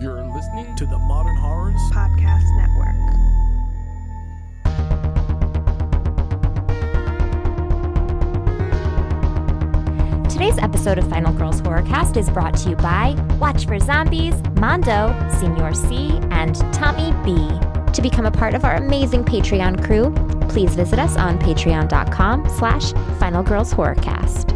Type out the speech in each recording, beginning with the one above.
You're listening to the Modern Horrors Podcast Network. Today's episode of Final Girls Horrorcast is brought to you by Watch for Zombies, Mondo, Senior C, and Tommy B. To become a part of our amazing Patreon crew, please visit us on patreon.com slash Final Girls Horrorcast.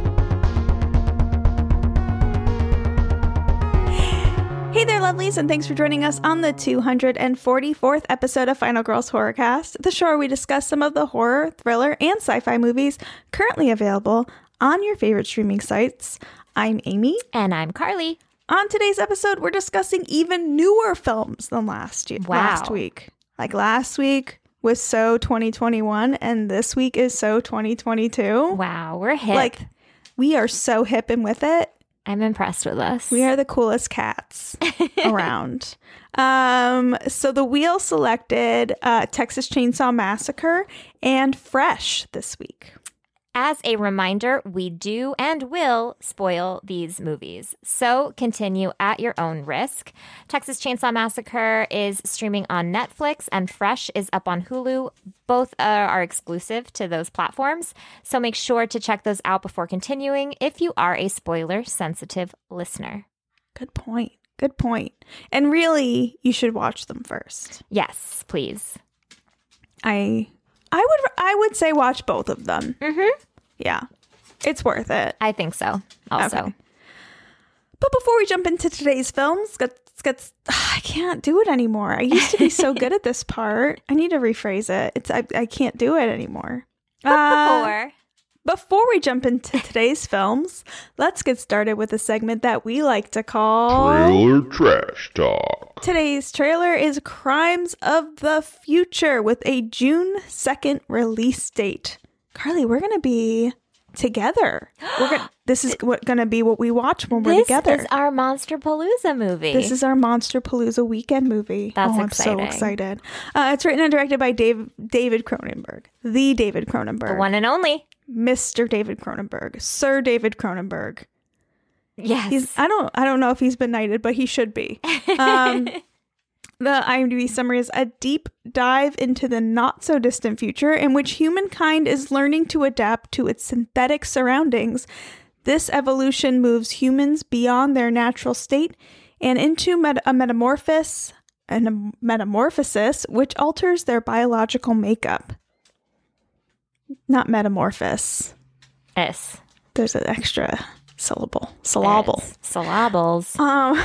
Lovelies, and thanks for joining us on the 244th episode of Final Girls Horrorcast, the show where we discuss some of the horror, thriller, and sci fi movies currently available on your favorite streaming sites. I'm Amy. And I'm Carly. On today's episode, we're discussing even newer films than last year, Wow. last week. Like last week was so 2021, and this week is so 2022. Wow, we're hip. Like, we are so hip and with it. I'm impressed with us. We are the coolest cats around. Um, so the wheel selected uh, Texas Chainsaw Massacre and Fresh this week. As a reminder, we do and will spoil these movies. So continue at your own risk. Texas Chainsaw Massacre is streaming on Netflix and Fresh is up on Hulu. Both uh, are exclusive to those platforms. So make sure to check those out before continuing if you are a spoiler sensitive listener. Good point. Good point. And really, you should watch them first. Yes, please. I, I would, I would say watch both of them. Mhm. Yeah, it's worth it. I think so. Also, Okay. But before we jump into today's films, let's get. I can't do it anymore. I used to be so good at this part. I need to rephrase it. It's I, I can't do it anymore. Uh, before Before we jump into today's films, let's get started with a segment that we like to call. Trailer Trash Talk. Today's trailer is Crimes of the Future with a June 2nd release date. Carly, we're going to be together. We're to this is what going to be what we watch when we're this together. This is our Monsterpalooza movie. This is our Monsterpalooza weekend movie. That's oh, I'm so excited. Uh, it's written and directed by Dave, David Cronenberg, the David Cronenberg, the one and only. Mr. David Cronenberg, Sir David Cronenberg. Yes. He's I don't I don't know if he's been knighted, but he should be. Um, the IMDb summary is a deep dive into the not so distant future in which humankind is learning to adapt to its synthetic surroundings. This evolution moves humans beyond their natural state and into met- a metamorphosis, and a metamorphosis which alters their biological makeup. Not metamorphosis. S. There's an extra syllable. Syllable. Syllables. Um,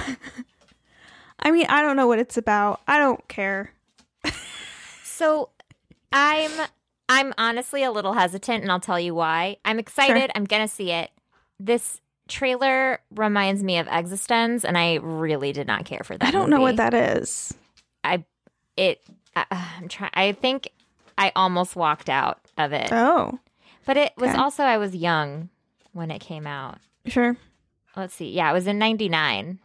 I mean, I don't know what it's about. I don't care. So I'm I'm honestly a little hesitant and I'll tell you why. I'm excited. Sure. I'm gonna see it. This trailer reminds me of eXistenZ and I really did not care for that. I don't know what that is. I it I, I'm trying I think I almost walked out of it. Oh, but it was okay. also I was young when it came out. Sure. Let's see. Yeah, it was in 99.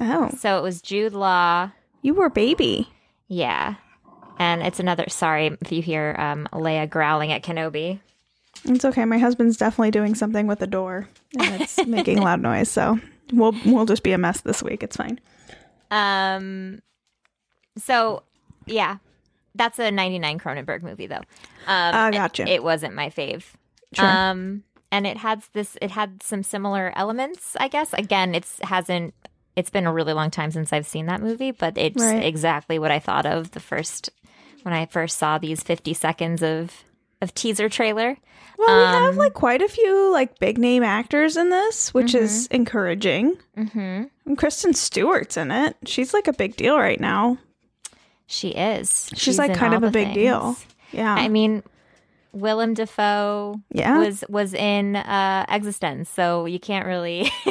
Oh, So it was Jude Law. you were a baby. Yeah. And it's another sorry if you hear um Leia growling at Kenobi. It's okay. My husband's definitely doing something with the door, and it's making loud noise. So we'll we'll just be a mess this week. It's fine. Um so yeah. That's a 99 Cronenberg movie though. Um it- gotcha. It, wasn't my fave. Sure. Um and it had this it had some similar elements, I guess. Again, it's hasn't it's been a really long time since I've seen that movie, but it's Right. exactly what I thought of the first when I first saw these 50 seconds of of teaser trailer. Well, we have Um, like quite a few like big name actors in this, which is encouraging. Mhm. And Kristen Stewart's in it. She's like a big deal right now. She is. She's, like kind of a big deal. Yeah. I mean, Willem Dafoe yeah. was was in uh, eXistenZ, so you can't really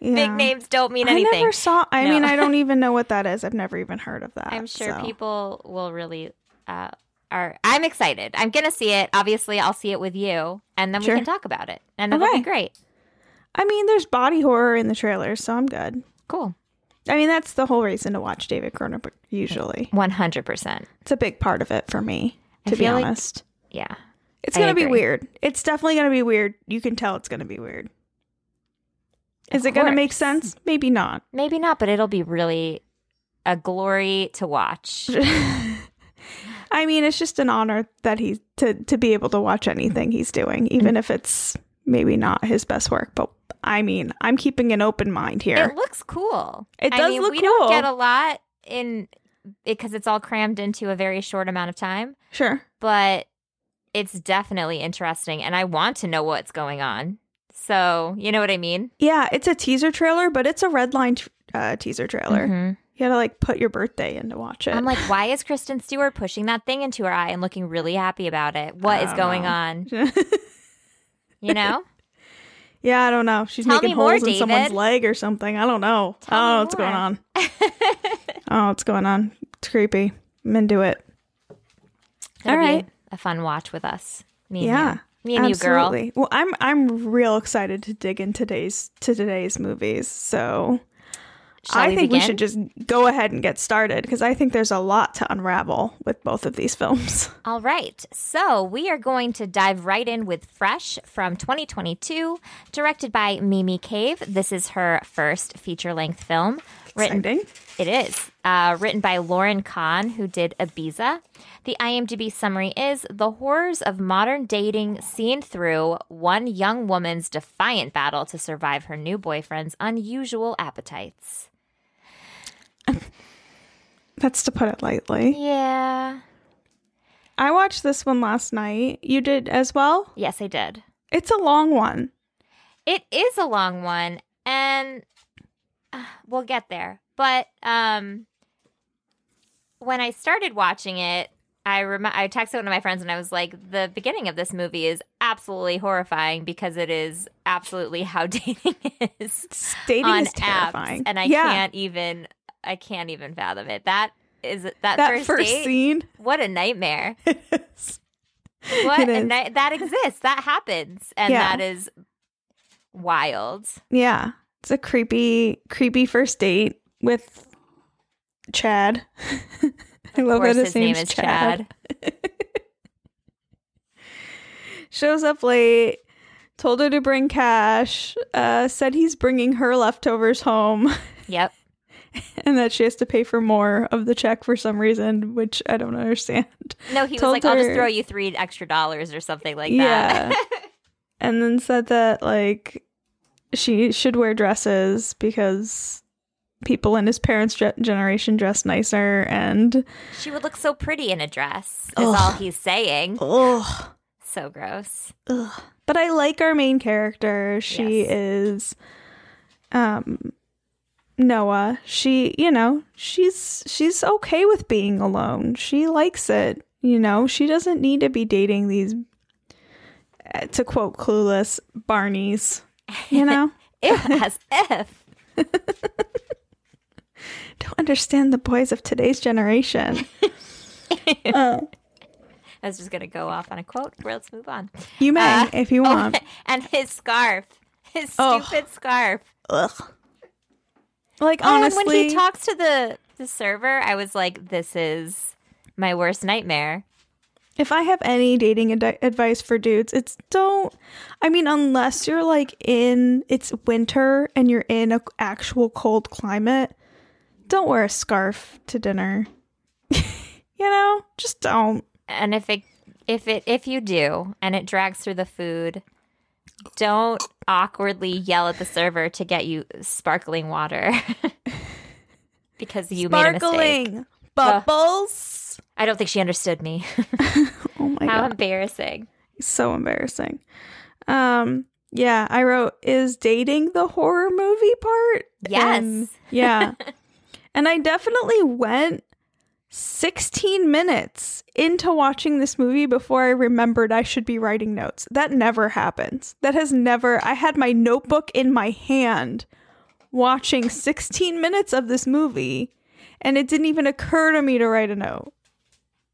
yeah. big names don't mean anything. I never saw. I No. mean, I don't even know what that is. I've never even heard of that. I'm sure so. people will really uh, are. I'm excited. I'm gonna see it. Obviously, I'll see it with you, and then Sure. we can talk about it, and that'll Okay. be great. I mean, there's body horror in the trailers, so I'm good. Cool. I mean, that's the whole reason to watch David Cronenberg. Usually, One hundred percent. it's a big part of it for me. To be feel like- honest, Yeah. it's gonna be weird. It's definitely gonna be weird. You can tell it's gonna be weird. Is Of it gonna make sense? Maybe not. Maybe not, but it'll be really a glory to watch. I mean, it's just an honor that he to to be able to watch anything he's doing, even mm. if it's maybe not his best work. But I mean, I'm keeping an open mind here. It looks cool. It I does mean, look we cool. don't get a lot in because it's all crammed into a very short amount of time, sure. but it's definitely interesting and I want to know what's going on. So, you know what I mean? Yeah, it's a teaser trailer, but it's a red line uh, teaser trailer. Mhm. You gotta like put your birthday in to watch it. I'm like, why is Kristen Stewart pushing that thing into her eye and looking really happy about it? What is going know. on? You know? yeah, I don't know. She's Tell making me more, holes in someone's leg or something. I don't know. Tell I don't know what's going on. Oh, what's going on? It's creepy. I'm into it. It'll All right. A fun watch with us. Me and Yeah. you. Me and you, girl. Well, I'm I'm real excited to dig into today's to today's movies. So Shall I we think we should just go ahead and get started because I think there's a lot to unravel with both of these films. All right. So we are going to dive right in with Fresh from 2022, directed by Mimi Cave. This is her first feature length film. Written, Exciting. it is. Uh, written by Lauryn Kahn, who did Ibiza. The IMDb summary is The horrors of modern dating seen through one young woman's defiant battle to survive her new boyfriend's unusual appetites. That's to put it lightly. Yeah. I watched this one last night. You did as well? Yes, I did. It's a long one. It is a long one, and uh, we'll get there. But um, when I started watching it, I rem- I texted one of my friends and I was like, the beginning of this movie is absolutely horrifying because it is absolutely how dating is Dating on is terrifying. apps, and I yeah. can't even I can't even fathom it. That is that, that first, first date. scene. What a nightmare! What a ni- that exists. That happens, and Yeah. that is wild. Yeah. It's a creepy, creepy first date with Chad. I love that his name is Chad. Shows up late, told her to bring cash, uh, said he's bringing her leftovers home, Yep. and that she has to pay for more of the check for some reason, which I don't understand. No, he was Told like, "I'll just throw you three extra dollars or something like that. Yeah. that." and then said that like she should wear dresses because people in his parents' ge- generation dress nicer and she would look so pretty in a dress. Is Ugh. all he's saying. ugh, So gross. ugh. but i like our main character she Yes. is um noa she you know she's she's okay with being alone she likes it you know she doesn't need to be dating these uh, to quote clueless barneys you know Ew, as if. don't understand the boys of today's generation. Uh, I was just gonna go off on a quote. Let's move on. you may Uh, if you oh, want. and his scarf, his Oh. stupid scarf. Ugh. Like Oh, and honestly, when he talks to the the server, I was like, "This is my worst nightmare." if I have any dating ad- advice for dudes, it's don't. I mean, unless you're like in it's winter and you're in a actual cold climate, don't wear a scarf to dinner. you know, just don't. And if it if it if you do and it drags through the food, don't awkwardly yell at the server to get you sparkling water. because you made a mistake. Sparkling bubbles. I don't think she understood me. Oh my god. How god. embarrassing. so embarrassing. Um, yeah, I wrote is dating the horror movie part. Yes. And- yeah, and I definitely went 16 minutes into watching this movie before I remembered I should be writing notes. That never happens. That has never. I had my notebook in my hand watching 16 minutes of this movie, and it didn't even occur to me to write a note.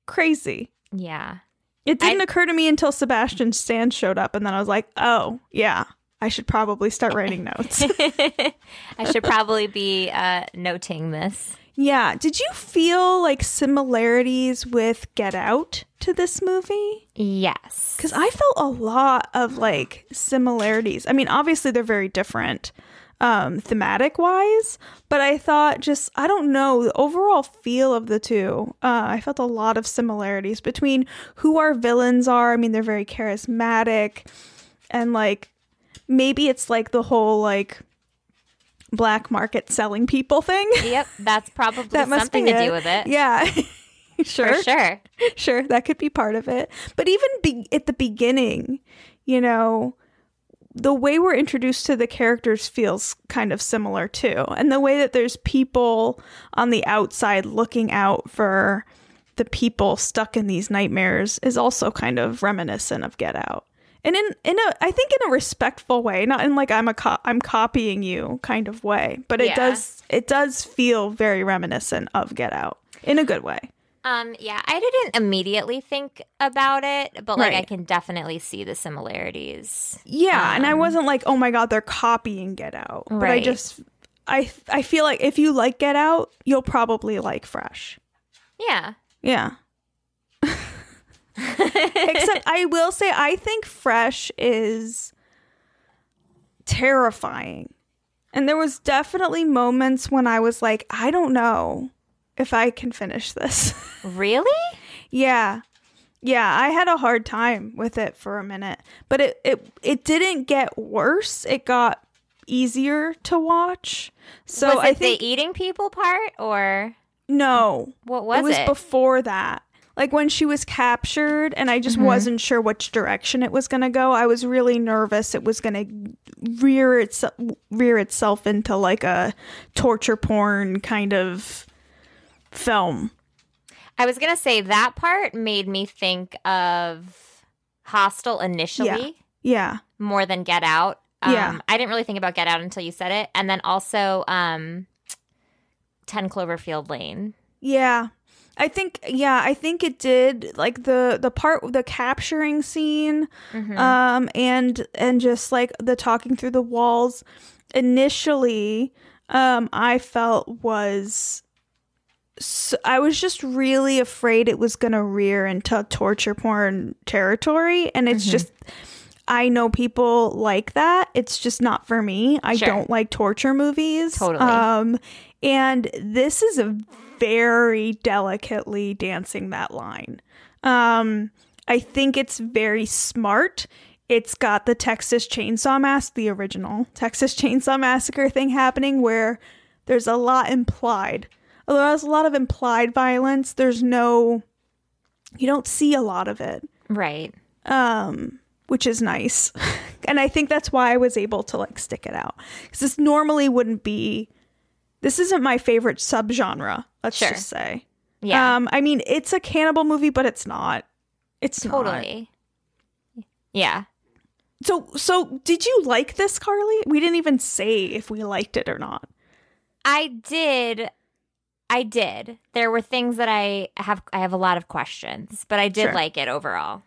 Crazy. Yeah. It didn't I- occur to me until Sebastian Stan showed up, and then I was like, "Oh, yeah, I should probably start writing notes." I should probably be uh, noting this. yeah. Did you feel like similarities with Get Out to this movie? Yes. Because I felt a lot of like similarities. I mean, obviously they're very different, um thematic wise but i thought just i don't know the overall feel of the two uh i felt a lot of similarities between who our villains are i mean they're very charismatic and like maybe it's like the whole like black market selling people thing Yep, that's probably that something to it. do with it. yeah sure For sure. sure that could be part of it but even be- at the beginning you know the way we're introduced to the characters feels kind of similar too and the way that there's people on the outside looking out for the people stuck in these nightmares is also kind of reminiscent of get out and in in a i think in a respectful way not in like i'm a co- i'm copying you kind of way but it Yeah. does it does feel very reminiscent of get out in a good way Um, yeah, I didn't immediately think about it, but like I can definitely see the similarities. Yeah, and I Um, wasn't like, "Oh my god, they're copying Get Out." But I just I I feel like if you like Get Out, you'll probably like Fresh. Yeah. Yeah. Except I will say I think Fresh is terrifying. And there was definitely moments when I was like, I don't know if I can finish this. Really? Yeah. Yeah, I had a hard time with it for a minute, but it it it didn't get worse. It got easier to watch. So was it I think the eating people part or no. what was it was it? before that. Like when she was captured and I just wasn't sure which direction it was going to go. I was really nervous it was going to rear itself rear itself into like a torture porn kind of film. I was gonna say that part made me think of Hostel initially Yeah. more than Get Out. Um, Yeah. I didn't really think about Get Out until you said it, and then also um, Ten Cloverfield Lane. Yeah. I think yeah, I think it did like the the part the capturing scene Mhm. um and and just like the talking through the walls initially um I felt was I was just really afraid it was going to rear into torture porn territory and it's just I know people like that. It's just not for me. I Sure. don't like torture movies. Totally. Um and this is a very delicately dancing that line. Um I think it's very smart. It's got the Texas Chainsaw Massacre, the original Texas Chainsaw Massacre thing happening where there's a lot implied. Although there's a lot of implied violence, there's no you don't see a lot of it Right. um, which is nice. and I think that's why I was able to like stick it out because this normally wouldn't be. This isn't my favorite subgenre. Let's Sure. just say. Yeah. Um, I mean, it's a cannibal movie, but it's not. It's not. totally. Yeah. So, so did you like this, Carly? We didn't even say if we liked it or not. I did. I did. There were things that I have. I have a lot of questions, but I did Sure. like it overall.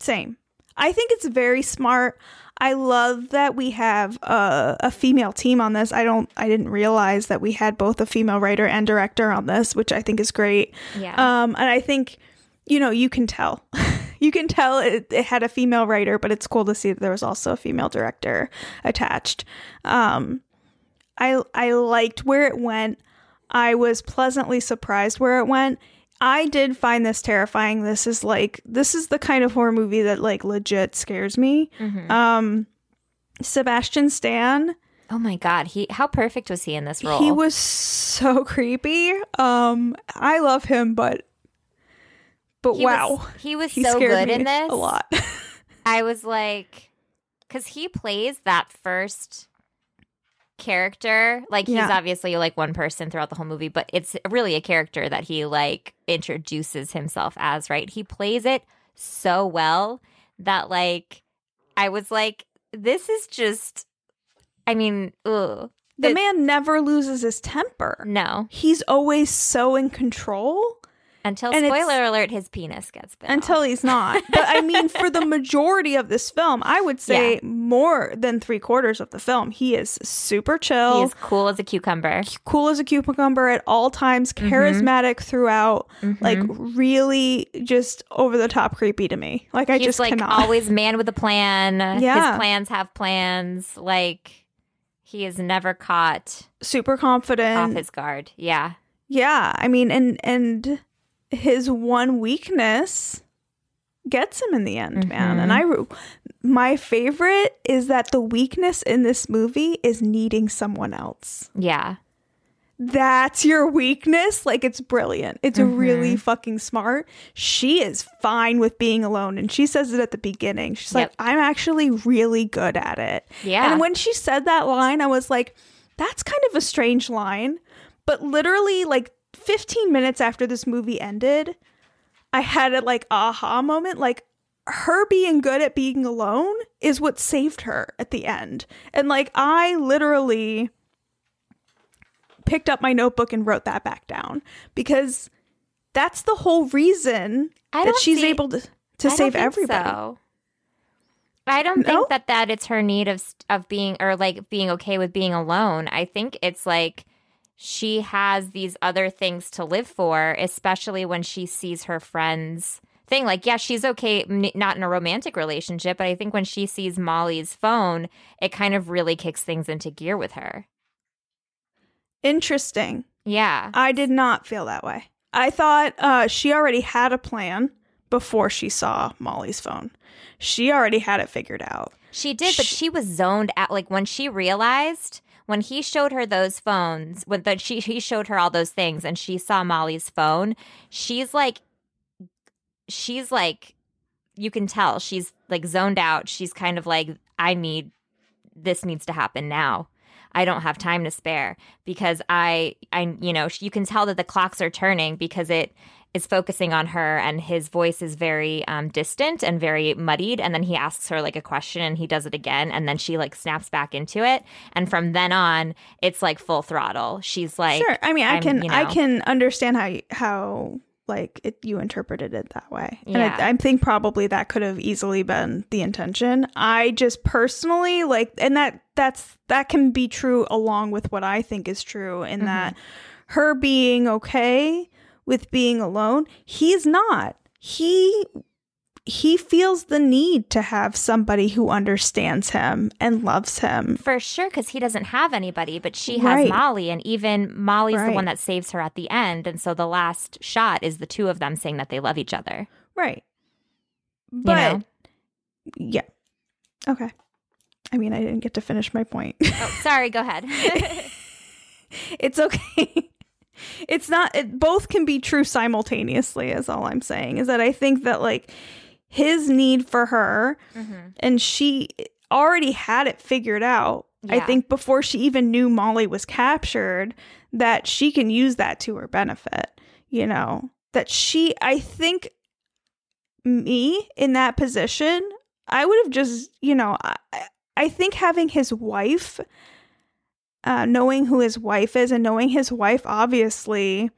Same. I think it's very smart. I love that we have a, a female team on this. I don't. I didn't realize that we had both a female writer and director on this, which I think is great. Yeah. Um, and I think, you know, you can tell. you can tell it, it had a female writer, but it's cool to see that there was also a female director attached. Um, I I liked where it went. I was pleasantly surprised where it went. I did find this terrifying. This is like this is the kind of horror movie that like legit scares me. Mhm. Um, Sebastian Stan, oh my god. He. How perfect was he in this role? he was so creepy. Um, I love him, but but He wow, Was, he was he so good in this. a lot. I was like, because he plays that first character. Like he's Yeah. obviously like one person throughout the whole movie, but it's really a character that he like introduces himself as. Right? He plays it so well that like I was like, this is just. I mean, ugh. the man never loses his temper. No. He's always so in control. Until And spoiler alert, his penis gets bit. until off. he's not. But I mean, for the majority of this film, I would say Yeah. more than three quarters of the film, he is super chill, he's cool as a cucumber. cool as a cucumber at all times, Mm-hmm. charismatic throughout, like Mhm. really just over the top creepy to me. Like I he's just like cannot. always man with a plan. Yeah. His plans have plans. Like He is never caught super confident. off his guard. Yeah. yeah, I mean, and and his one weakness gets him in the end, man. And mm-hmm. I, my favorite is that the weakness in this movie is needing someone else. Yeah. that's your weakness. Like it's brilliant. It's mm-hmm. really fucking smart. She is fine with being alone and she says it at the beginning. She's like i'm actually really good at it. Yeah. and when she said that line i was like that's kind of a strange line. But literally like 15 minutes after this movie ended i had a like aha moment like her being good at being alone is what saved her at the end and like i literally picked up my notebook and wrote that back down because that's the whole reason that she's see- able to to save everybody. so. I don't No? think that that it's her need of of being or like being okay with being alone. I think it's like she has these other things to live for, especially when she sees her friends thing. Like, yeah, she's okay, n- not in a romantic relationship, but I think when she sees Molly's phone, it kind of really kicks things into gear with her. Interesting. Yeah. I did not feel that way. I thought uh, she already had a plan before she saw Molly's phone. She already had it figured out. She did, but she was zoned out. Like when she realized when he showed her those phones, when she he showed her all those things, and she saw Molly's phone. She's like, she's like, you can tell she's like zoned out. She's kind of like, I need this needs to happen now. I don't have time to spare because I, I, you know, you can tell that the clocks are turning because it is focusing on her and his voice is very um, distant and very muddied. And then he asks her like a question and he does it again. And then she like snaps back into it. And from then on, it's like full throttle. She's like, sure. I mean, I can you I can understand how you- how like it, you interpreted it that way, and Yeah. I, I think probably that could have easily been the intention. I just personally like, and that that's that can be true along with what I think is true in Mm-hmm. that her being okay with being alone, he's not. He he feels the need to have somebody who understands him and loves him. For sure, because he doesn't have anybody, but she has Right. Molly, and even Molly's the one that saves her at the end. And so the last shot is the two of them saying that they love each other. Right. But know? yeah. Okay. I mean, I didn't get to finish my point. Oh, sorry, go ahead. it's okay. It's not it both can be true simultaneously is all I'm saying. Is that I think that like his need for her mm-hmm. and she already had it figured out. I think before she even knew Molly was captured that she can use that to her benefit, you know. That she I think me in that position, I would have just, you know, I, I think having his wife, uh, knowing who his wife is, and knowing his wife obviously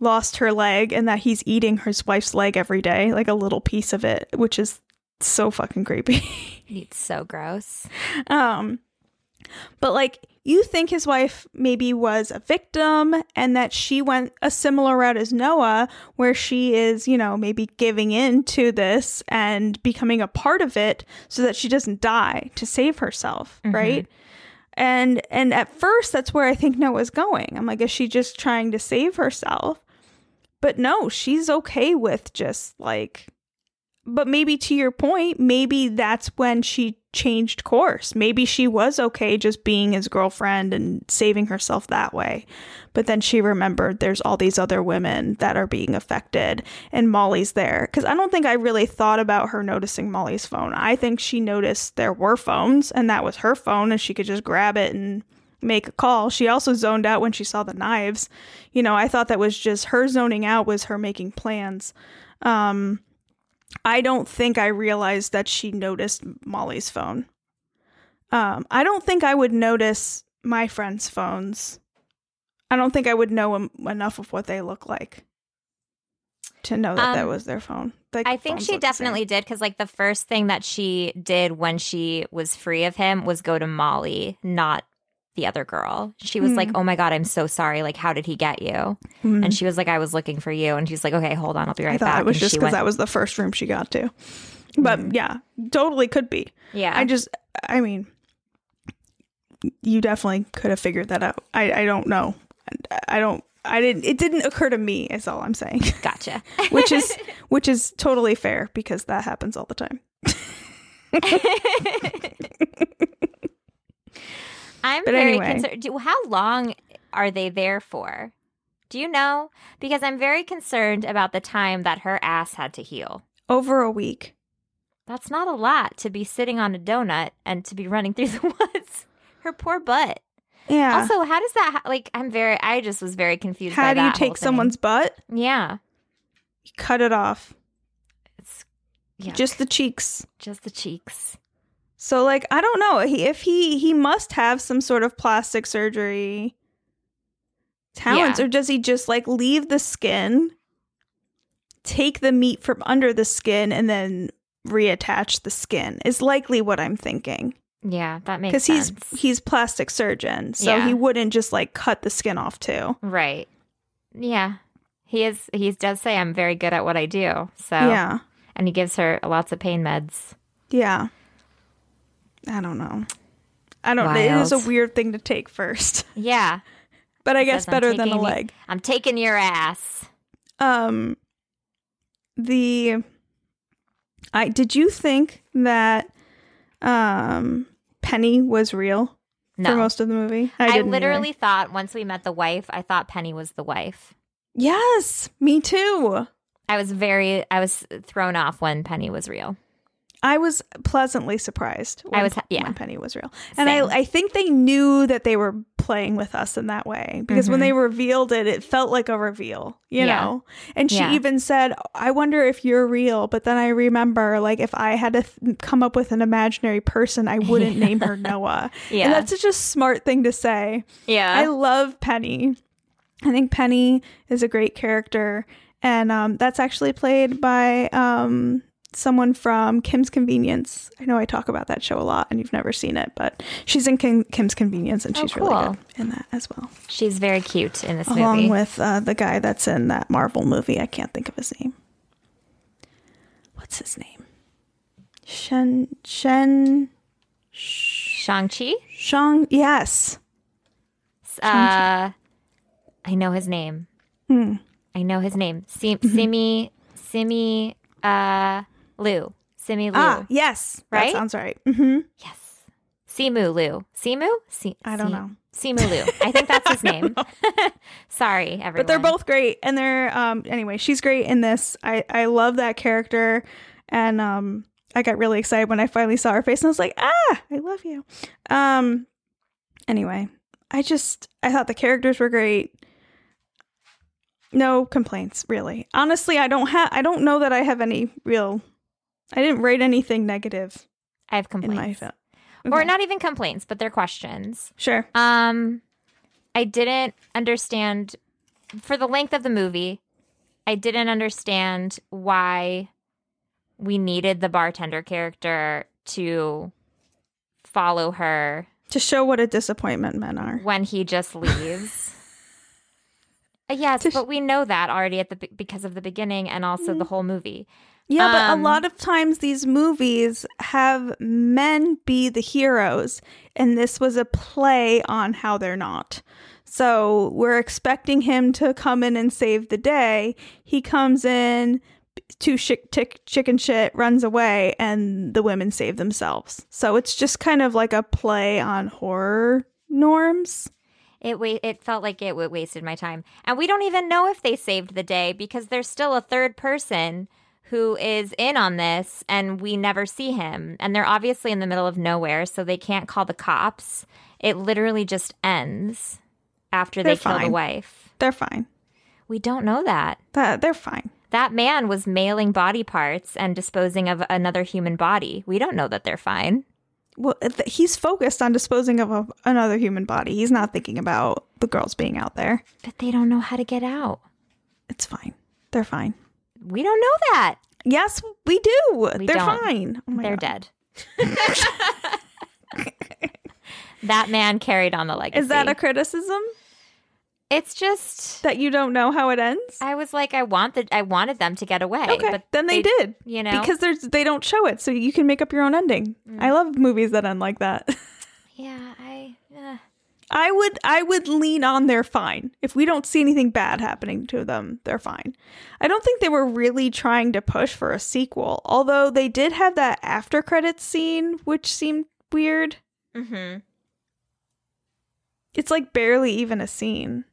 lost her leg and that he's eating his wife's leg every day, like a little piece of it, which is so fucking creepy. it's so gross. Um, but like you think his wife maybe was a victim and that she went a similar route as Noa, where she is, you know, maybe giving in to this and becoming a part of it so that she doesn't die to save herself, right? And and at first that's where I think Noa's going. I'm like, is she just trying to save herself? But no, she's okay with just like but maybe to your point, maybe that's when she changed course. Maybe she was okay just being his girlfriend and saving herself that way. But then she remembered there's all these other women that are being affected and Molly's there. Because I don't think I really thought about her noticing Molly's phone. I think she noticed there were phones and that was her phone and she could just grab it and make a call. She also zoned out when she saw the knives. You know, I thought that was just her zoning out was her making plans. Um, I don't think I realized that she noticed Molly's phone. Um, I don't think I would notice my friends' phones. I don't think I would know em- enough of what they look like to know that that Um, was their phone. Like, I think she look the same. definitely did because, like, the first thing that she did when she was free of him was go to Molly, not the other girl. She was like, "Oh my god, I'm so sorry. Like, how did he get you?" Mhm. And she was like, "I was looking for you." And she's like, "Okay, hold on, I'll be right I thought back." it was And just because went- that was the first room she got to. But yeah, totally could be. yeah. I just, I mean, you definitely could have figured that out. I, I don't know. I don't. I didn't. It didn't occur to me. Is all I'm saying. Gotcha. which is which is totally fair because that happens all the time. I'm But very anyway. concerned. Do, how long are they there for? Do you know? Because I'm very concerned about the time that her ass had to heal. Over a week. That's not a lot to be sitting on a donut and to be running through the woods. Her poor butt. Yeah. Also, how does that ha- like? I'm very. I just was very confused. About. How do you take someone's butt? Yeah, You cut it off. it's yeah, Just the cheeks. just the cheeks. So like I don't know. He if he he must have some sort of plastic surgery talents Yeah. or does he just like leave the skin, take the meat from under the skin and then reattach the skin? Is likely what I'm thinking. Yeah, that makes sense. Cuz he's he's plastic surgeon. So Yeah. he wouldn't just like cut the skin off too. right. Yeah, he is. He does say I'm very good at what I do. So Yeah. and he gives her lots of pain meds. Yeah. I don't know. I don't it is a weird thing to take first. Yeah, But I guess better than a you- leg. I'm taking your ass. um the i did you think that um penny was real No, for most of the movie I, didn't literally either. thought once we met the wife, I thought Penny was the wife. yes me too I was very, I was thrown off when Penny was real. I was pleasantly surprised when, I was- yeah. when penny was real and Same. i i think they knew that they were playing with us in that way because when Mhm. they revealed it it felt like a reveal you Yeah. know and she Yeah. even said i wonder if you're real but then i remember like if i had to th- come up with an imaginary person i wouldn't name her noa Yeah. And that's such a smart thing to say. Yeah. I love Penny. I think Penny is a great character. And um, that's actually played by um, someone from Kim's Convenience. I know I talk about that show a lot and you've never seen it, but she's in Kim- Kim's Convenience and Oh, she's really good in that as well. She's very cute in this Along movie. with uh, the guy that's in that Marvel movie. I can't think of his name. What's his name? Shen. Shen. Shang-Chi. Shang. Yes. Uh, I know his name. Hmm. I know his name. Sim- Simi, Simi, uh, Liu. Simi Liu. Ah, yes. Right? That sounds right. Mm-hmm. Yes. Simu Liu. Simu? Si- I don't know. Simu Liu. I think that's his name. Sorry, everyone. But they're both great, and they're um. Anyway, she's great in this. I I love that character, and um, I got really excited when I finally saw her face, and I was like, ah, I love you. Um. Anyway, I just I thought the characters were great. No complaints, really. Honestly, I don't have. I don't know that I have any real. I didn't write anything negative I have in my complaints. film. Or not even complaints, but they're questions. Sure. Um, I didn't understand for the length of the movie. I didn't understand why we needed the bartender character to follow her To show what a disappointment men are. when he just leaves. Uh, yes, but we know that already at the because of the beginning and also the whole movie. Yeah, but Um, a lot of times these movies have men be the heroes, and this was a play on how they're not. So we're expecting him to come in and save the day. He comes in, chick, tick, chicken shit, runs away, and the women save themselves. So it's just kind of like a play on horror norms. It wa- it felt like it wa- wasted my time. And we don't even know if they saved the day because there's still a third person who is in on this and we never see him. And they're obviously in the middle of nowhere, so they can't call the cops. It literally just ends after they They're kill the wife. They're fine. We don't know that. That they're fine. That man was mailing body parts and disposing of another human body. We don't know that they're fine. Well, he's focused on disposing of a, another human body. He's not thinking about the girls being out there. But they don't know how to get out. It's fine. They're fine. We don't know that. Yes, we do. We They're don't. fine. Oh They're God. dead. that man carried on the legacy. Is that a criticism It's just that you don't know how it ends? I was like, I want the I wanted them to get away. Okay, but then they, did. You know, Mm. Because there's they don't show it, so you can make up your own ending. I love movies that end like that. yeah, I eh. I would I would lean on they're fine. If we don't see anything bad happening to them, they're fine. I don't think they were really trying to push for a sequel, although they did have that after credits scene which seemed weird. Mhm. It's like barely even a scene.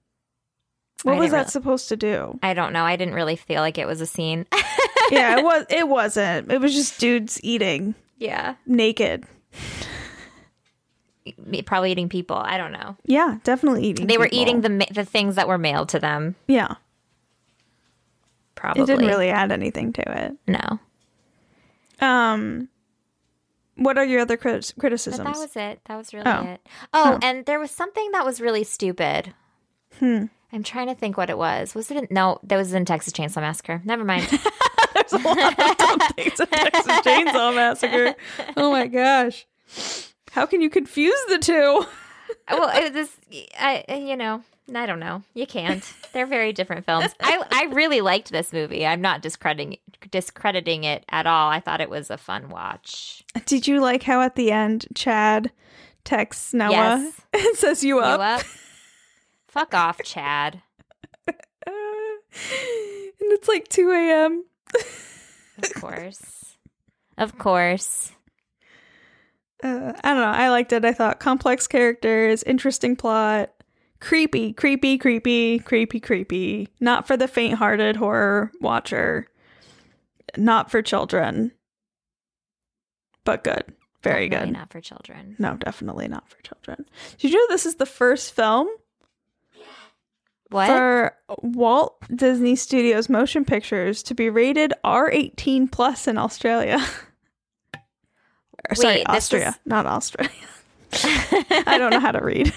What I was that really- supposed to do? I don't know. I didn't really feel like it was a scene. yeah, it was it wasn't. It was just dudes eating yeah. naked. Probably eating people. I don't know. Yeah, definitely eating. They were people. eating the the things that were mailed to them. Yeah. Probably. It didn't really add anything to it. No. Um what are your other But criticisms? that was it. That was really Oh. it. Oh, and there was something that was really stupid. Hmm. I'm trying to think what it was. Was it? In, no, that was in Texas Chainsaw Massacre. Never mind. There's a lot of dumb things in Texas Chainsaw Massacre. Oh my gosh. How can you confuse the two? well, it was this. I, you know, I don't know. You can't. They're very different films. I, I really liked this movie. I'm not discrediting discrediting it at all. I thought it was a fun watch. Did you like how at the end Chad texts Noa Yes. and says you You up? up? Fuck off, Chad. Uh, and it's like 2 a.m. Of course. Of course. Uh, I don't know. I liked it. I thought complex characters, interesting plot, creepy, creepy, creepy, creepy, creepy. Not for the faint hearted horror watcher. Not for children. But good. Very Definitely good. Not for children. No, definitely not for children. Did you know this is the first film What? for Walt Disney Studios Motion Pictures to be rated R18 plus in Australia? Or, sorry, Austria, is- not Australia. I don't know how to read.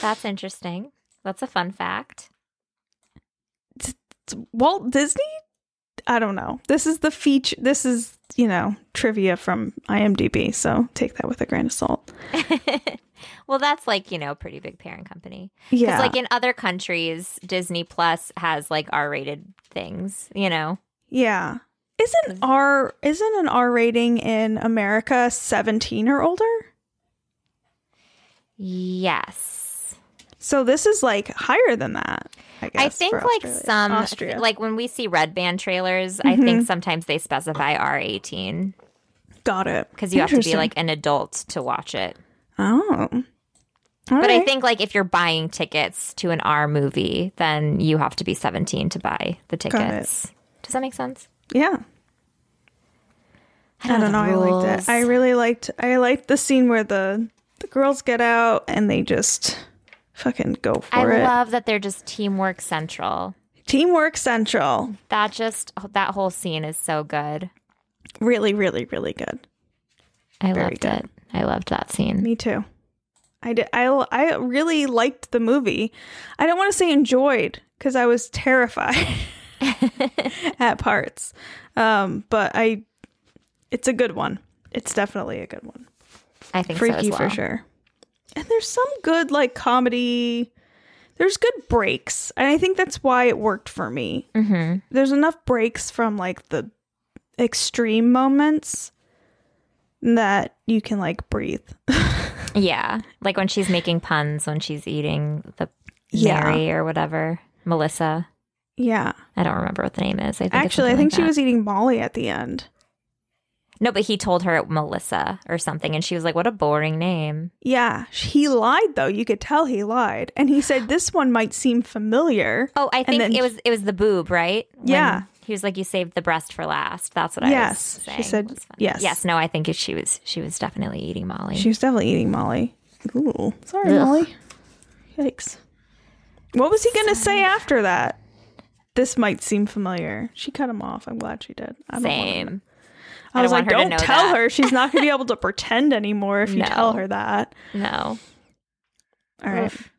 That's interesting. That's a fun fact. It's Walt Disney? I don't know. This is the feature. This is, you know, trivia from IMDb. So take that with a grain of salt. well, that's like, you know, a pretty big parent company. Because, Yeah. like, in other countries, Disney Plus has like R rated things, you know? yeah. Isn't R isn't an R rating in America 17 or older? Yes. So this is like higher than that. I guess. I think like Australia. some, Austria. like when we see red band trailers, I Mhm. think sometimes they specify R18 got it because you have to be like an adult to watch it. oh. But I think like if you're buying tickets to an R movie, then you have to be 17 to buy the tickets. Does that make sense? Yeah. I don't know. the I liked it. I really liked. I liked the scene where the the girls get out and they just fucking go for I it. I love that they're just teamwork central. Teamwork central. That just that whole scene is so good. Really, really, really good. I Very loved good. it. I loved that scene. Me too. I did. I I really liked the movie. I don't want to say enjoyed because I was terrified at parts. Um, but I, it's a good one. It's definitely a good one. I think so as Freaky well. for sure. And there's some good like comedy. There's good breaks, and I think that's why it worked for me. hmm There's enough breaks from like the extreme moments that you can like breathe. Yeah, like when she's making puns when she's eating the Yeah. Mary or whatever, Melissa. Yeah. I don't remember what the name is. I think Actually, I think like she that. was eating Molly at the end. No, but he told her Melissa or something, and she was like, "What a boring name." Yeah, he lied though. You could tell he lied, and he said this one might seem familiar. Oh, I think then- it was it was the boob, right? When Yeah. he was like, "You saved the breast for last." That's what I Yes, was she said yes. Yes, no, I think she was she was definitely eating Molly. She was definitely eating Molly. Ooh, sorry, Ugh. Molly. Yikes. What was he gonna say after that? This might seem familiar. She cut him off. I'm glad she did. I don't want him to- Same. I, I was don't like, to don't tell that." her. She's not gonna be able to pretend anymore if you No. tell her that. No. All right. Oof.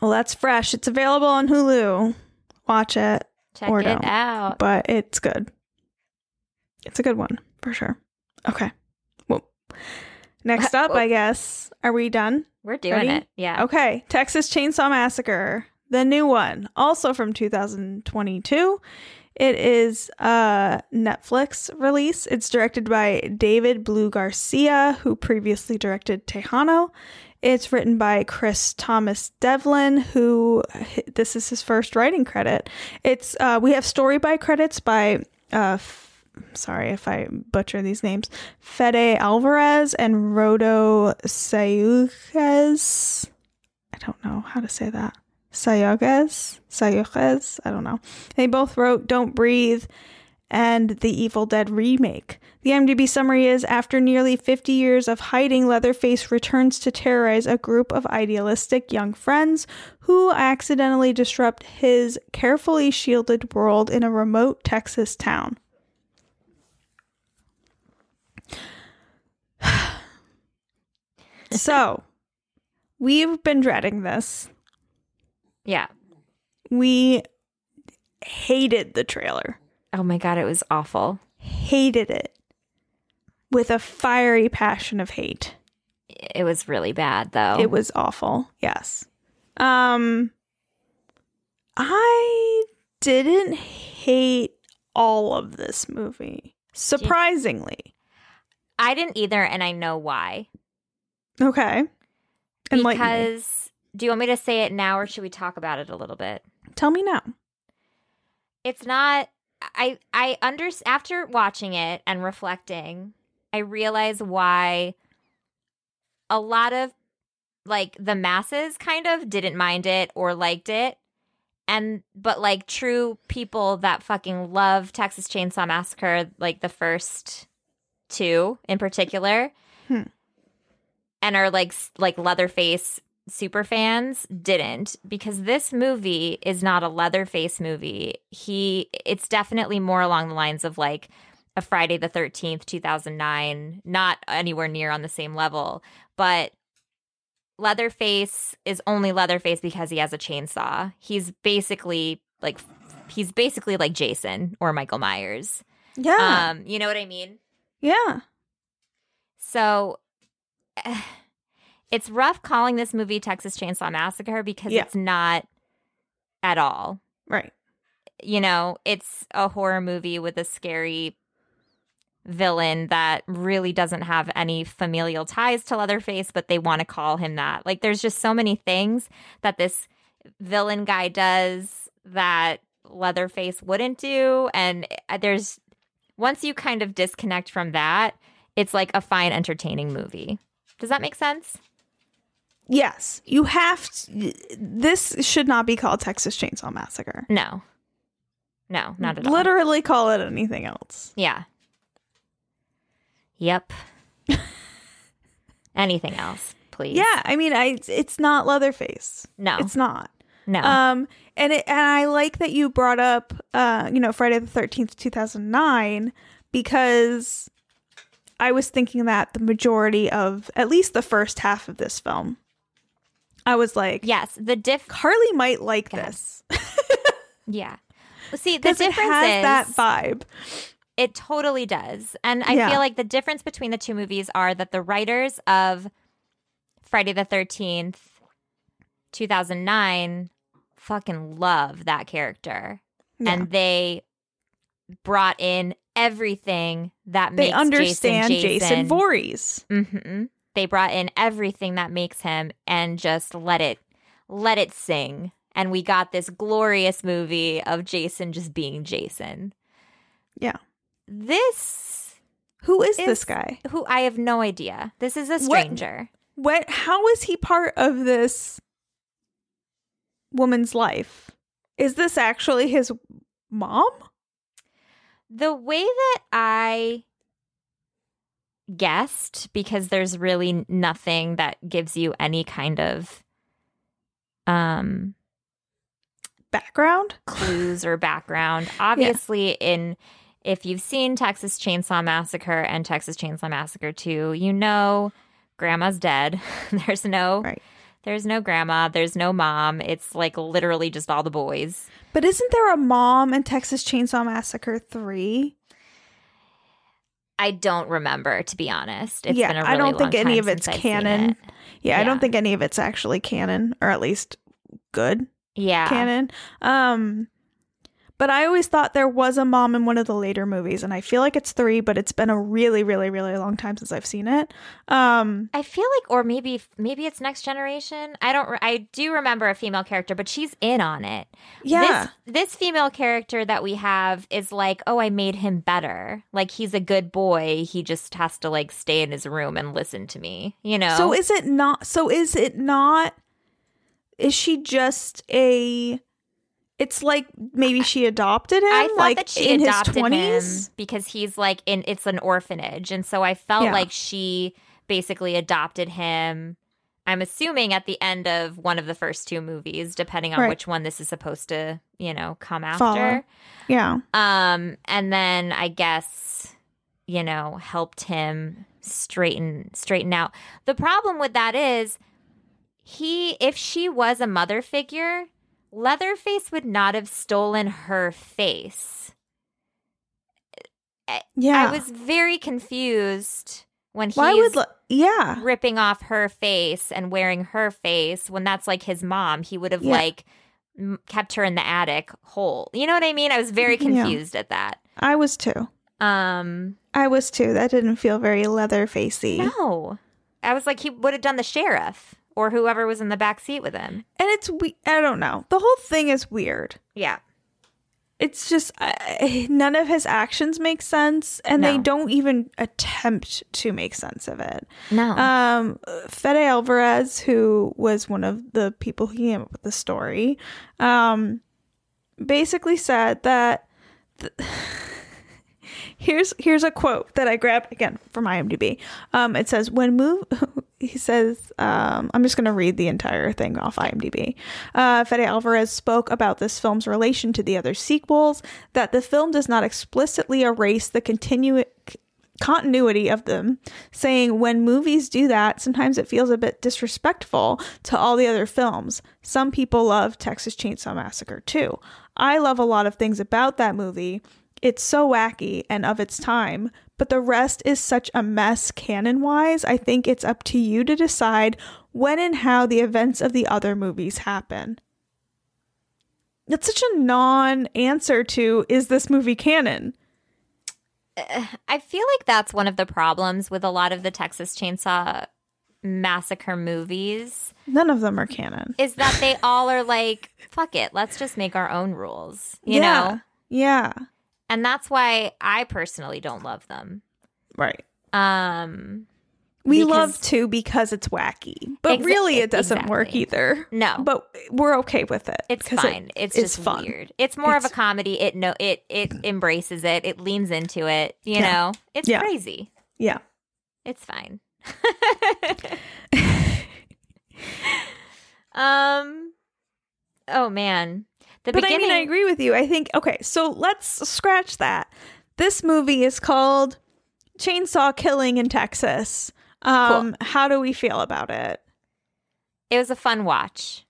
Well, that's fresh. It's available on Hulu. Watch it. Check Or it don't. out. but it's good. It's a good one for sure. Okay. Well, next up, I guess. Are we done? We're doing Ready? it. Yeah. Okay. Texas Chainsaw Massacre, the new one, also from 2022. It is a Netflix release. It's directed by David Blue Garcia, who previously directed Tejano. It's written by Chris Thomas Devlin, who this is his first writing credit. It's uh, we have story by credits by uh, f- sorry if I butcher these names, Fede Alvarez and Rodo Sayagues. I don't know how to say that. Sayagues, Sayagues, I don't know. They both wrote Don't Breathe and The Evil Dead remake. The IMDb summary is After nearly 50 years of hiding, Leatherface returns to terrorize a group of idealistic young friends who accidentally disrupt his carefully shielded world in a remote Texas town. so, we've been dreading this. Yeah. We hated the trailer. Oh my god, it was awful. Hated it with a fiery passion of hate. It was really bad though. It was awful. Yes. Um I didn't hate all of this movie. Surprisingly. I didn't either, and I know why. Okay. Because do you want me to say it now or should we talk about it a little bit? Tell me now. It's not I I under after watching it and reflecting, I realize why a lot of like the masses kind of didn't mind it or liked it. And but like true people that fucking love Texas Chainsaw Massacre, like the first two in particular, Hmm. and are like like Leatherface super fans didn't because this movie is not a Leatherface movie. He it's definitely more along the lines of like a Friday the 13th 2009, not anywhere near on the same level, but Leatherface is only Leatherface because he has a chainsaw. He's basically like he's basically like Jason or Michael Myers. Yeah. Um, you know what I mean? yeah. So it's rough calling this movie Texas Chainsaw Massacre because Yeah. it's not at all. Right. You know, it's a horror movie with a scary villain that really doesn't have any familial ties to Leatherface, but they want to call him that. Like, there's just so many things that this villain guy does that Leatherface wouldn't do. And uh, there's, once you kind of disconnect from that, it's like a fine, entertaining movie. Does that make sense? Yes. You have to, this should not be called Texas Chainsaw Massacre. No. No, not at all. Literally call it anything else. Yeah. Yep. Anything else, please? Yeah, I mean, I it's not Leatherface. No. It's not. No. Um, and it, and I like that you brought up, uh, you know, Friday the Thirteenth, two thousand nine, because I was thinking that the majority of at least the first half of this film, I was like, yes. The diff. Carly might like this Yeah. Well, See, the because it difference has is that vibe. It totally does. And I Yeah. feel like the difference between the two movies are that the writers of Friday the 13th, 2009, fucking love that character. Yeah. And they brought in everything that They makes understand Jason, Jason, Jason. Voorhees. hmm They brought in everything that makes him and just let it let it sing. And we got this glorious movie of Jason just being Jason. Yeah. This Who is, is this guy? Who I have no idea. This is a stranger. What? How is he part of this woman's life? Is this actually his mom? The way that I guessed, because there's really nothing that gives you any kind of um Background? clues or background. Obviously, in if you've seen Texas Chainsaw Massacre and Texas Chainsaw Massacre 2, you know grandma's dead. there's no Right. there's no grandma, there's no mom. It's like literally just all the boys. But isn't there a mom in Texas Chainsaw Massacre 3? I don't remember to be honest. It's yeah, been a really I don't think any of it's since I've seen canon. it. Yeah, I don't think any of it's actually canon or at least good Yeah. canon. Um But I always thought there was a mom in one of the later movies, and I feel like it's three, but it's been a really, really, really long time since I've seen it. Um, I feel like, or maybe maybe it's Next Generation. I don't. re- I do remember a female character, but she's in on it. yeah, This, this female character that we have is like, oh, I made him better. Like he's a good boy. He just has to like stay in his room and listen to me. You know. So is it not? So is it not? Is she just a? It's like maybe she adopted him. I thought like that she in adopted his him 20s? because he's like in it's an orphanage, and so I felt Yeah. like she basically adopted him. I'm assuming at the end of one of the first two movies, depending on Right. which one this is supposed to, you know, come Follow. after. Yeah, Um, and then I guess, you know, helped him straighten straighten out. The problem with that is he if she was a mother figure, Leatherface would not have stolen her face. yeah. I was very confused when he's Why would? Yeah, ripping off her face and wearing her face when that's like his mom. He would have Yeah. like m- kept her in the attic whole. You know what I mean? I was very Yeah. confused at that. I was too. Um, I was too. That didn't feel very leather facey. no, I was like he would have done the sheriff or whoever was in the back seat with him. And it's we. I don't know. The whole thing is weird. Yeah, It's just I none of his actions make sense, and they don't even attempt to make sense of it. no, Um, Fede Alvarez, who was one of the people who came up with the story, um, basically said that. th- here's here's a quote that I grabbed again from IMDb. Um, it says when move. He says, um, I'm just going to read the entire thing off IMDb. Uh, Fede Alvarez spoke about this film's relation to the other sequels, that the film does not explicitly erase the continu- continuity of them, saying when movies do that, sometimes it feels a bit disrespectful to all the other films. Some people love Texas Chainsaw Massacre too. I love a lot of things about that movie. It's so wacky and of its time, but the rest is such a mess canon wise. I think it's up to you to decide when and how the events of the other movies happen. That's such a non answer to is this movie canon? I feel like that's one of the problems with a lot of the Texas Chainsaw Massacre movies None of them are canon. is that they all are like, fuck it, let's just make our own rules, you yeah. know? Yeah. And that's why I personally don't love them. Right. Um, We Because- love to because it's wacky, but Exa- really it doesn't work either. no, But we're okay with it. It's fine. it it's is just fun. weird. It's more of a comedy. It no, it it embraces it. It leans into it. You Yeah. know, it's Yeah. crazy. Yeah. It's fine. um. Oh man, the but beginning. I mean, I agree with you. I think okay, so let's scratch that. This movie is called Chainsaw Killing in Texas. Um, how do we feel about it? It was a fun watch.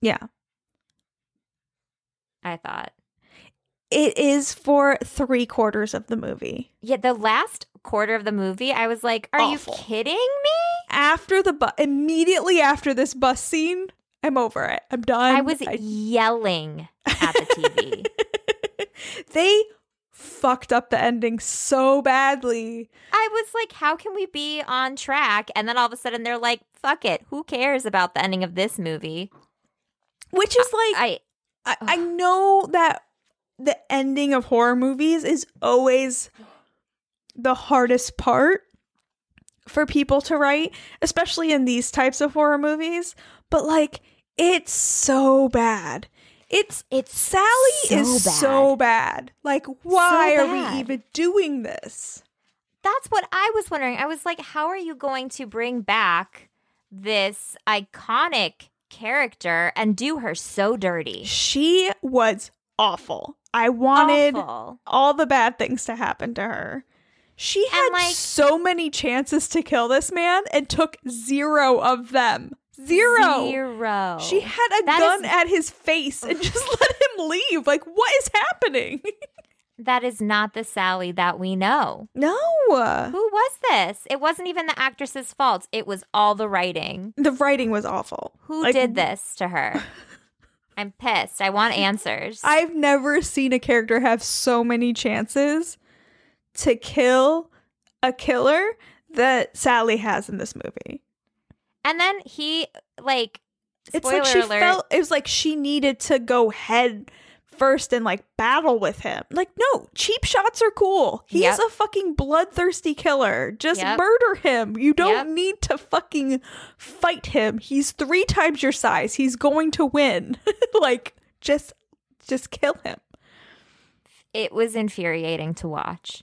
Yeah. I thought. It is for three quarters of the movie. Yeah, the last quarter of the movie, I was like, "Are Awful. you kidding me?" After the bu- immediately after this bus scene, I'm over it. I'm done. I was yelling at the TV. they fucked up the ending so badly. I was like, how can we be on track? And then all of a sudden they're like, fuck it. Who cares about the ending of this movie? Which is like I I, I know that the ending of horror movies is always the hardest part for people to write, especially in these types of horror movies. But like, it's so bad. It's it's Sally so is bad. so bad. Like, why are bad. we even doing this? That's what I was wondering. I was like, how are you going to bring back this iconic character and do her so dirty? She was awful. I wanted Awful. all the bad things to happen to her. She had like- so many chances to kill this man and took zero of them. Zero. Zero. She had a That gun is- at his face and just let him leave. Like, what is happening? that is not the Sally that we know. no. Who was this? It wasn't even the actress's fault. It was all the writing. The writing was awful. Who Like, did this to her? I'm pissed. I want answers. I've never seen a character have so many chances to kill a killer that Sally has in this movie. and then he like It's like she alert. felt it was like she needed to go head first and like battle with him. Like, no, cheap shots are cool. He's Yep. a fucking bloodthirsty killer. Just Yep. murder him. You don't Yep. need to fucking fight him. He's three times your size. He's going to win. like, just just kill him. it was infuriating to watch.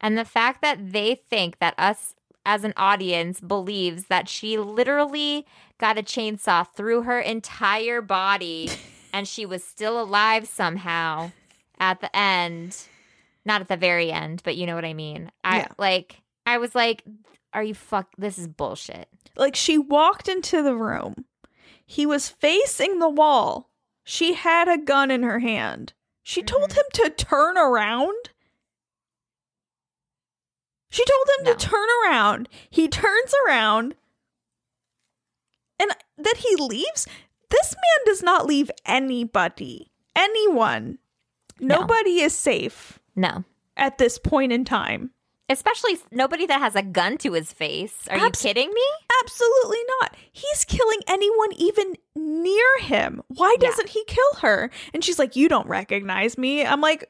And the fact that they think that us as an audience believes that she literally got a chainsaw through her entire body and she was still alive somehow at the end. Not at the very end, but you know what I mean. I Yeah. like I was like are you fuck this is bullshit. Like she walked into the room. He was facing the wall. She had a gun in her hand. She told mm-hmm. him to turn around. She told him No. to turn around. He turns around. And that he leaves. This man does not leave anybody. Anyone. No. Nobody is safe No. at this point in time. Especially nobody that has a gun to his face. Are Abs- you kidding me? Absolutely not. He's killing anyone even near him. Why doesn't he kill her? And she's like, You don't recognize me. I'm like,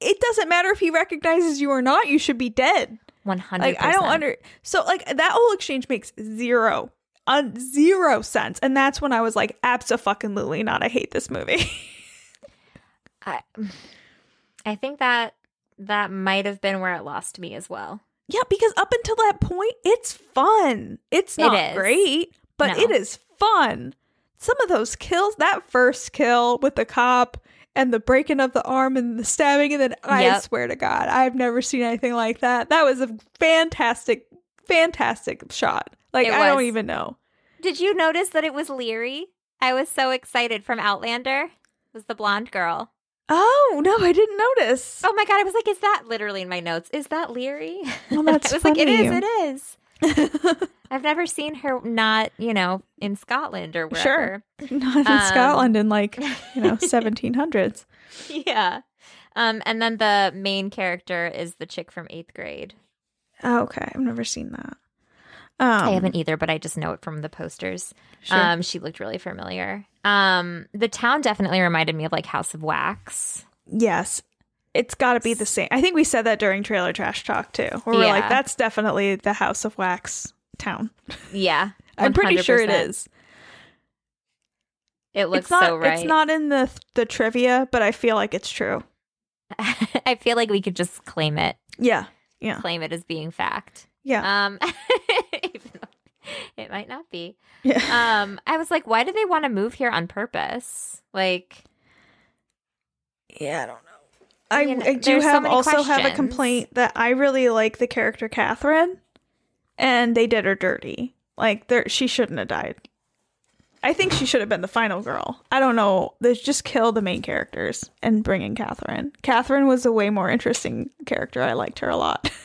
It doesn't matter if he recognizes you or not. You should be dead. 100%. Like, I don't under. So, like, that whole exchange makes zero, un- zero sense. And that's when I was like, Absolutely not. I hate this movie. I, I think that that might have been where it lost me as well. yeah, because up until that point, it's fun. It's not is. great, but No. it is fun. Some of those kills, that first kill with the cop and the breaking of the arm and the stabbing, and then I Yep. swear to God, I've never seen anything like that. That was a fantastic, fantastic shot. Like, I don't even know. Did you notice that it was Laoghaire? I was so excited from Outlander. It was the blonde girl. Oh, no, I didn't notice. Oh my god! I was like, "Is that literally in my notes? Is that Laoghaire?" Well, that's I was like, "It is. funny. It is." I've never seen her not, you know, in Scotland or wherever. Sure. Not in Um, Scotland in like, you know, 1700s. yeah. Um, and then the main character is the chick from eighth grade. Oh, okay. I've never seen that. Um, I haven't either, but I just know it from the posters. Sure. Um, she looked really familiar. Um, the town definitely reminded me of like House of Wax. Yes. It's got to be the same. I think we said that during Trailer Trash Talk too. Where we're like, that's definitely the House of Wax town. Yeah, I'm pretty sure it is. It looks it's not. so right. It's not in the the trivia, but I feel like it's true. I feel like we could just claim it, Yeah. Yeah. claim it as being fact. Yeah. Um, it might not be. yeah. Um, I was like, why do they want to move here on purpose? Like, yeah. I don't know. I, I do so have many also have a complaint that I really like the character Catherine, and they did her dirty. Like there, she shouldn't have died. I think she should have been the final girl. I don't know. They just kill the main characters and bring in Catherine. Catherine was a way more interesting character. I liked her a lot.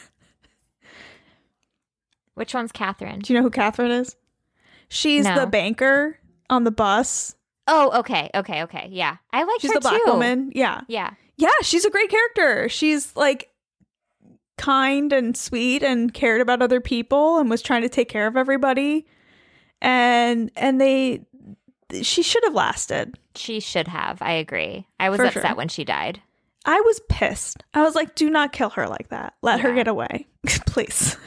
which one's Catherine? Do you know who Catherine is? She's No. the banker on the bus. Oh, okay, okay, okay. Yeah, I like She's her the black too. woman. Yeah. Yeah, Yeah, she's a great character. She's like kind and sweet and cared about other people and was trying to take care of everybody. And and they she should have lasted. she should have. I agree. I was For upset sure. when she died. I was pissed. I was like, do not kill her like that. Let her get away. Please.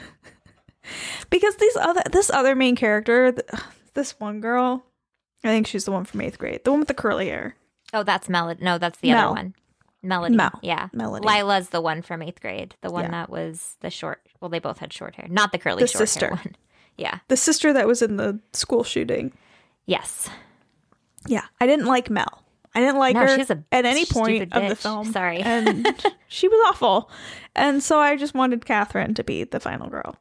because these other this other main character, this one girl, I think she's the one from eighth grade. The one with the curly hair. Oh, that's Melody. No, that's the Mel. other one. Melody. Mel. Yeah. Melody. Lila's the one from eighth grade. The one Yeah. that was the short. Well, they both had short hair. Not the curly The short sister. hair one. Yeah. The sister that was in the school shooting. Yes. Yeah, I didn't like Mel. I didn't like No, her she's a at any stupid point of the film. Sorry. and she was awful. And so I just wanted Catherine to be the final girl.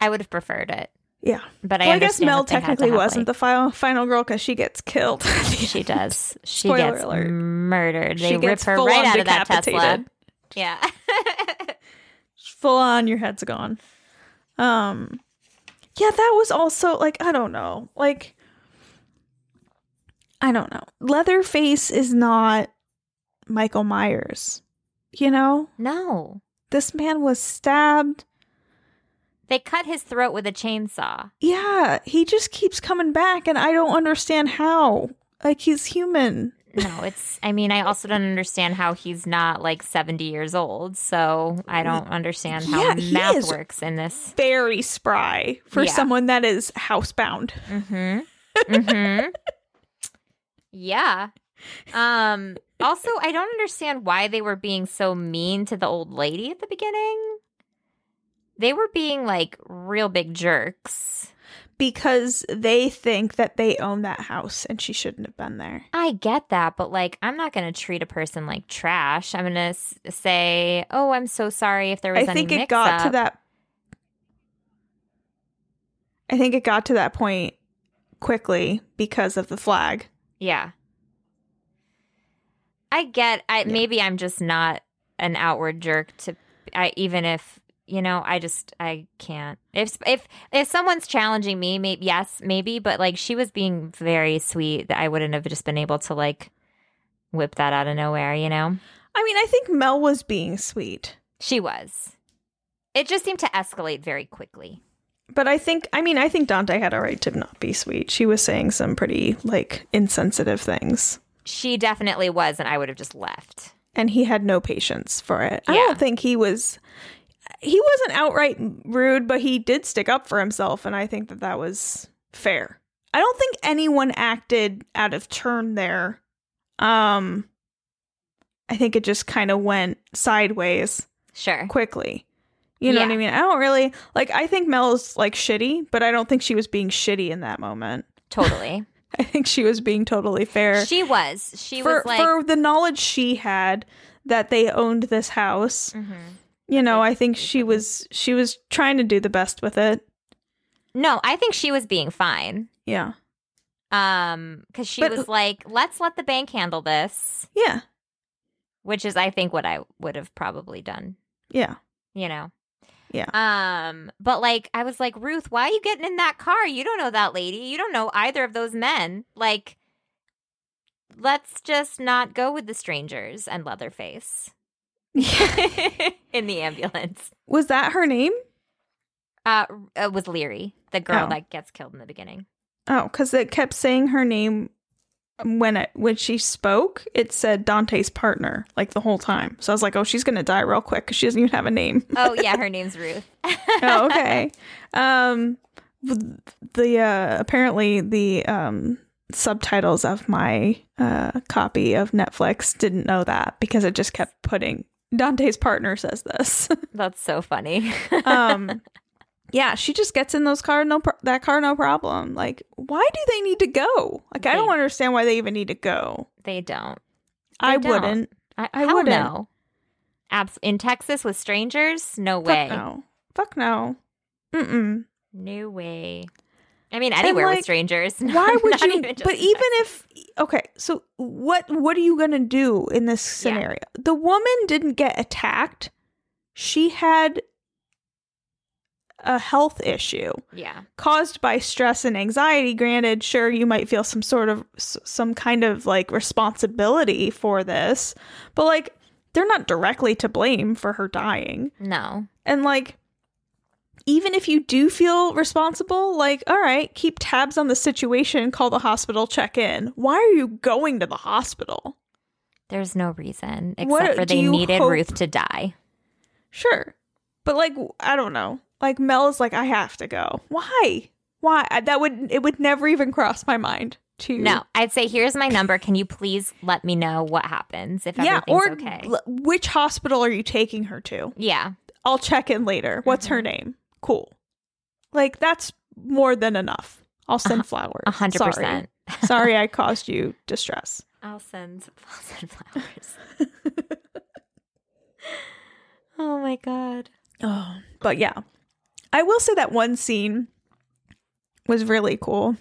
I would have preferred it, Yeah, but I well, I guess Mel that they had to technically wasn't like- the final final girl because she gets killed. She does. She Spoiler gets alert. murdered. They She rip her right out of that Tesla. Yeah. Full on, your head's gone. Um, yeah, that was also like I don't know, like I don't know. Leatherface is not Michael Myers. You know, No. this man was stabbed. They cut his throat with a chainsaw. Yeah, he just keeps coming back, and I don't understand how. Like, he's human. No, it's, I mean, I also don't understand how he's not like 70 years old. So I don't understand how Yeah, math works in this. Very spry for Yeah. someone that is housebound. Mm-hmm. Mm-hmm. yeah. Um, also, I don't understand why they were being so mean to the old lady at the beginning. They were being like real big jerks. because they think that they own that house and she shouldn't have been there. I get that, but like, I'm not going to treat a person like trash. I'm going to s- say, "Oh, I'm so sorry if there was I think it got to that. I think it got to that point quickly because of the flag. Yeah. I get I Yeah. maybe I'm just not an outward jerk to I even if you know, I just I can't. If if if someone's challenging me, maybe yes, maybe, but like she was being very sweet that I wouldn't have just been able to like whip that out of nowhere, you know? I mean, I think Mel was being sweet, She was. It just seemed to escalate very quickly. but I think, I mean, I think Dante had a right to not be sweet. She was saying some pretty like insensitive things, She definitely was, and I would have just left. and he had no patience for it. I don't think he was. He wasn't outright rude, but he did stick up for himself, and I think that that was fair. I don't think anyone acted out of turn there. Um, I think it just kind of went sideways Sure. quickly. You know what I mean? I don't really like. I think Mel's like shitty, but I don't think she was being shitty in that moment. Totally. I think she was being totally fair she was. She for was like for the knowledge she had that they owned this house. Mhm. You know, I think she was she was trying to do the best with it. No, I think she was being fine. Yeah, Um, because she But- was like, "Let's let the bank handle this," yeah, which is, I think, what I would have probably done. yeah. You know. Yeah. Um, but like, I was like, Ruth, why are you getting in that car? You don't know that lady. You don't know either of those men. Like, let's just not go with the strangers and Leatherface in the ambulance. Was that her name? Uh, it was Laoghaire, the girl Oh. that gets killed in the beginning. Oh, because it kept saying her name when it when she spoke. It said Dante's partner like the whole time. So I was like, oh, she's gonna die real quick because she doesn't even have a name. Oh yeah, her name's Ruth. oh, okay. Um, the uh, apparently the um subtitles of my uh copy of Netflix didn't know that because it just kept putting Dante's partner says this. That's so funny. um, yeah, she just gets in those car no pro- that car no problem. Like, why do they need to go? Like, I don't understand why they even need to go. they don't. I don't. wouldn't. I, I wouldn't. No. Abs- in Texas with strangers? No Fuck way. no. Fuck no. Mm-mm. No way. I mean, anywhere like, with strangers. Why would you? even but even if okay, so what? What are you gonna do in this Yeah. scenario? The woman didn't get attacked. She had a health issue yeah, caused by stress and anxiety. Granted, sure, you might feel some sort of some kind of like responsibility for this, but like they're not directly to blame for her dying. no, And like, even if you do feel responsible, like, all right, keep tabs on the situation, call the hospital, check in. Why are you going to the hospital? there's no reason except What for they needed hope- Ruth to die. Sure. But like, I don't know. Like, Mel is like, I have to go. Why? Why? That would, it would never even cross my mind to. No, I'd say here's my number. Can you please let me know what happens if Yeah. everything's Or okay? l- which hospital are you taking her to? yeah, I'll check in later. What's Mm-hmm. her name? Cool. Like, that's more than enough. I'll send flowers. a hundred Sorry. percent. Sorry I caused you distress. I'll send, I'll send flowers. oh my god. Oh, but yeah. I will say that one scene was really cool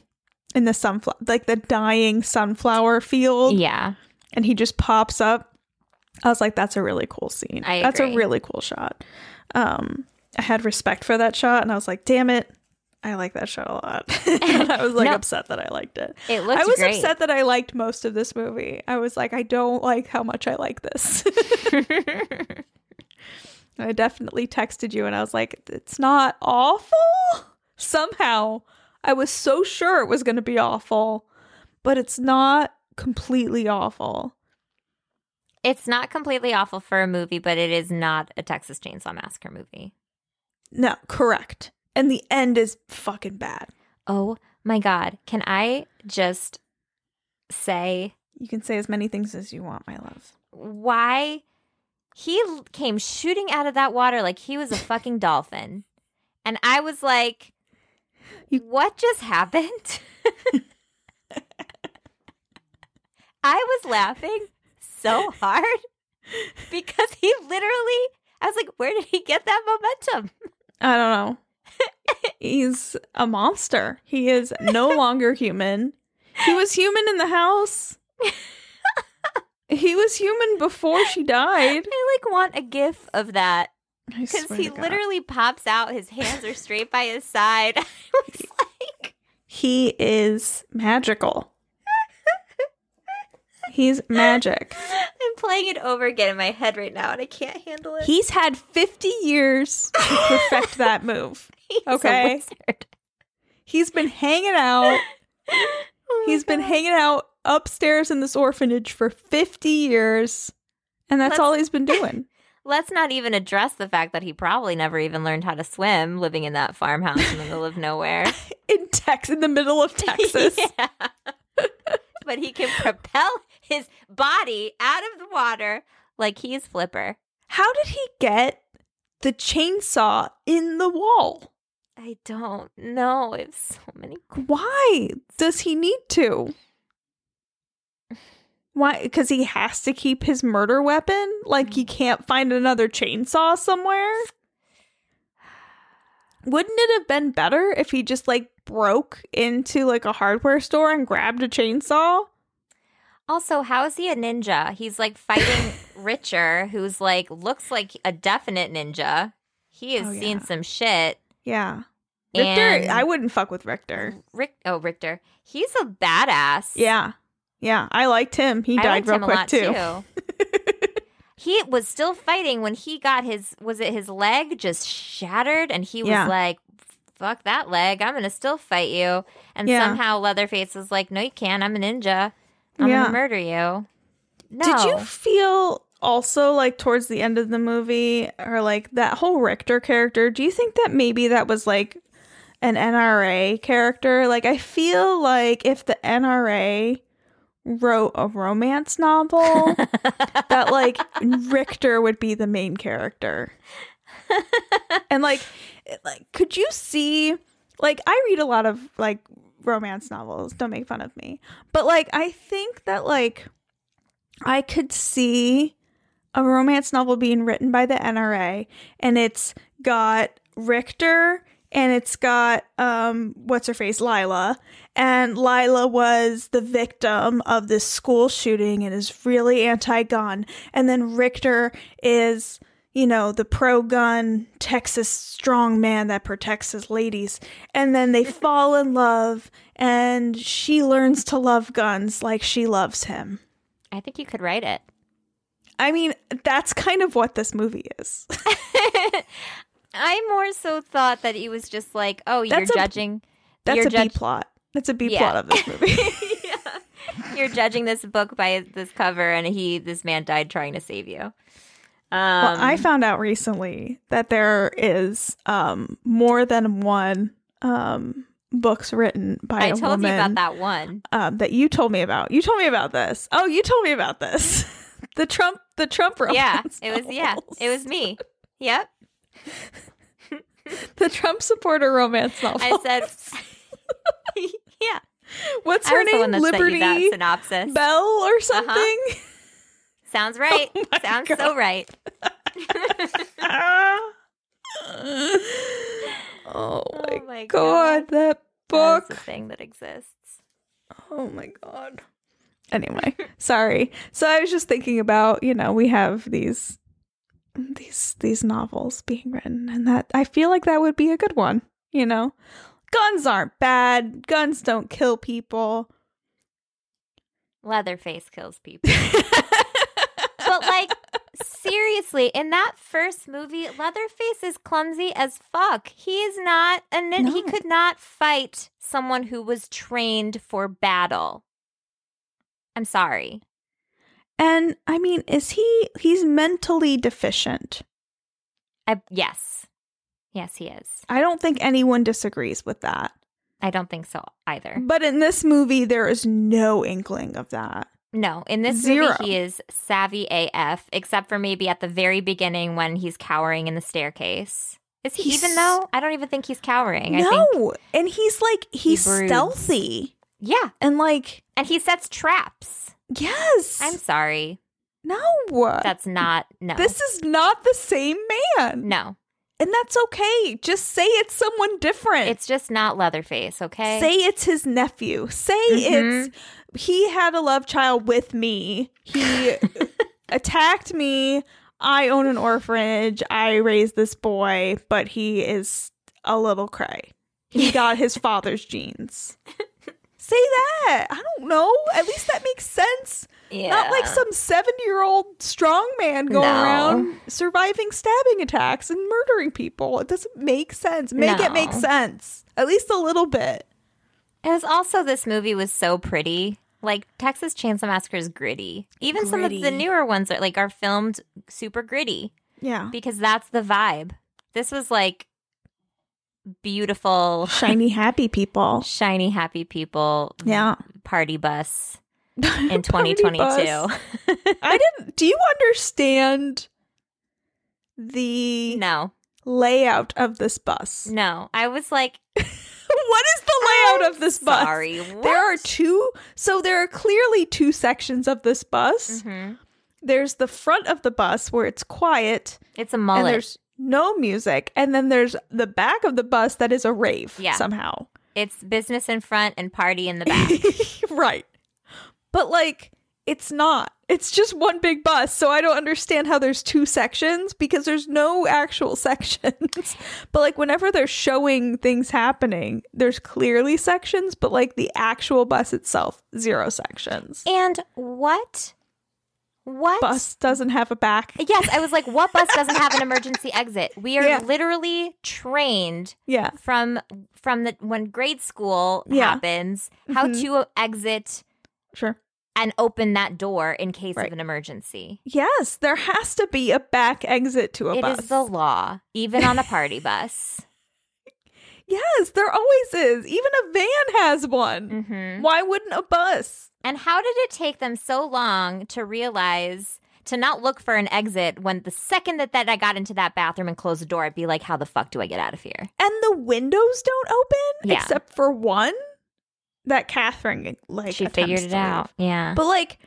in the sunflower, like the dying sunflower field, Yeah, and he just pops up. I was like, that's a really cool scene. I That's a really cool shot. Um, I had respect for that shot, and I was like, damn it. I like that shot a lot. and I was like No. upset that I liked it. It looked I was great. upset that I liked most of this movie. I was like, I don't like how much I like this. I definitely texted you and I was like, it's not awful. Somehow I was so sure it was going to be awful, but it's not completely awful. it's not completely awful for a movie, but it is not a Texas Chainsaw Massacre movie. No, correct. And the end is fucking bad. Oh my god! Can I just say You can say as many things as you want, my love. why he came shooting out of that water like he was a fucking dolphin. And I was like, You- what just happened? I was laughing so hard because he literally, I was like, where did he get that momentum? I don't know. He's a monster. He is no longer human. He was human in the house. He was human before she died. I like want a gif of that because he literally pops out, his hands are straight by his side. I was like, he is magical. He's magic. I'm playing it over again in my head right now and I can't handle it. He's had 50 years to perfect that move. He's okay. He's been hanging out. Oh He's been hanging out upstairs in this orphanage for 50 years. And that's Let's- all he's been doing. Let's not even address the fact that he probably never even learned how to swim living in that farmhouse in the middle of nowhere. in Tex in the middle of Texas. Yeah. but he can propel his body out of the water like he's Flipper. How did he get the chainsaw in the wall? I don't know. It's so many. Why does he need to? Why? Because he has to keep his murder weapon? Like he mm. can't find another chainsaw somewhere? Wouldn't it have been better if he just like broke into like a hardware store and grabbed a chainsaw? Also, how is he a ninja? He's like fighting Richter, who's like looks like a definite ninja. He has Oh, seen yeah. some shit. Yeah. Richter, And- I wouldn't fuck with Richter. Rick, oh Richter, he's a badass. Yeah. Yeah. I liked him. He I died real quick lot too. he was still fighting when he got his was it his leg just shattered and he was Yeah. like fuck that leg i'm gonna still fight you and Yeah. somehow leatherface was like no you can't i'm a ninja i'm Yeah. gonna murder you no Did you feel also like towards the end of the movie or like that whole Richter character? Do you think that maybe that was like an NRA character? Like I feel like if the NRA wrote a romance novel that like Richter would be the main character. and like like could you see like I read a lot of like romance novels, don't make fun of me. But like I think that like I could see a romance novel being written by the NRA and it's got Richter and it's got um what's her face Lila and Lila was the victim of this school shooting and is really anti-gun and then Richter is you know the pro-gun Texas strong man that protects his ladies and then they fall in love and she learns to love guns like she loves him i think you could write it I mean, that's kind of what this movie is. i more so thought that he was just like oh you're a- judging That's you're a B plot. That's a B Yeah. plot of this movie. yeah. you're judging this book by this cover and he this man died trying to save you um well, I found out recently that there is um more than one um books written by I a told woman you about that one. um that you told me about. You told me about this. Oh, you told me about this. the Trump the Trump romance. Yeah, it was yeah, it was me. Yep. the Trump supporter romance novel. I said Yeah. What's I her was the one name? that sent you Liberty that synopsis. Bell or something? Sounds oh right. Oh Sounds God. so right. oh my, my god, that That is book. a thing that exists. Oh my god. Anyway, sorry. So I was just thinking about, you know, we have these these these novels being written and that I feel like that would be a good one, you know. guns aren't bad. Guns don't kill people. Leatherface kills people. But like seriously, in that first movie, Leatherface is clumsy as fuck. He is not a nin- he could not fight someone who was trained for battle. I'm sorry. And I mean, is he he's mentally deficient? I yes. Yes, he is. I don't think anyone disagrees with that. I don't think so either. But in this movie there is no inkling of that. No, in this Zero. movie he is savvy AF, except for maybe at the very beginning when he's cowering in the staircase. Is he He's- even though? I don't even think he's cowering. I think no. And he's like he's broods. stealthy. Yeah. And like And he sets traps. yes. I'm sorry. no. That's not no. This is not the same man. no. And that's okay. Just say it's someone different. It's just not Leatherface, okay? Say it's his nephew. Say Mhm. it's he had a love child with me. He attacked me. I own an orphanage. I raised this boy, but he is a little cray. He got his father's genes. Say that. I don't know. At least that makes sense. yeah. Not like some 70 year old strong man going No. around surviving stabbing attacks and murdering people. It doesn't make sense. Make it make sense. At least a little bit. It was also this movie was so pretty. Like Texas Chainsaw Massacre is gritty. Even some of the newer ones are like are filmed super gritty Yeah. because that's the vibe. This was like beautiful, Shiny, happy people. shiny, happy people. Yeah. Party bus in 2022. bus. I didn't. Do you understand the no, layout of this bus? no. I was like, what is the layout of this bus? sorry. There are two. So there are clearly two sections of this bus. hmm There's the front of the bus where it's quiet It's a and mullet. there's no music, and then there's the back of the bus that is a rave. Yeah. somehow. It's business in front and party in the back. right. But like it's not. It's just one big bus, so I don't understand how there's two sections because there's no actual sections. but like whenever they're showing things happening, there's clearly sections, but like the actual bus itself, zero sections. and what? What? Bus doesn't have a back. Yes, I was like, what bus doesn't have an emergency exit? We are Yeah. literally trained Yeah. from from the when grade school Yeah. happens how Mhm. to exit Sure. And open that door in case Right. of an emergency. Yes, there has to be a back exit to a It bus. It is the law, even on a party bus. yes, there always is. Even a van has one. hmm Why wouldn't a bus? And how did it take them so long to realize to not look for an exit when the second that, that I got into that bathroom and closed the door, I'd be like, how the fuck do I get out of here? and the windows don't open Yeah. except for one that Catherine like she figured it to leave. out. Yeah. But like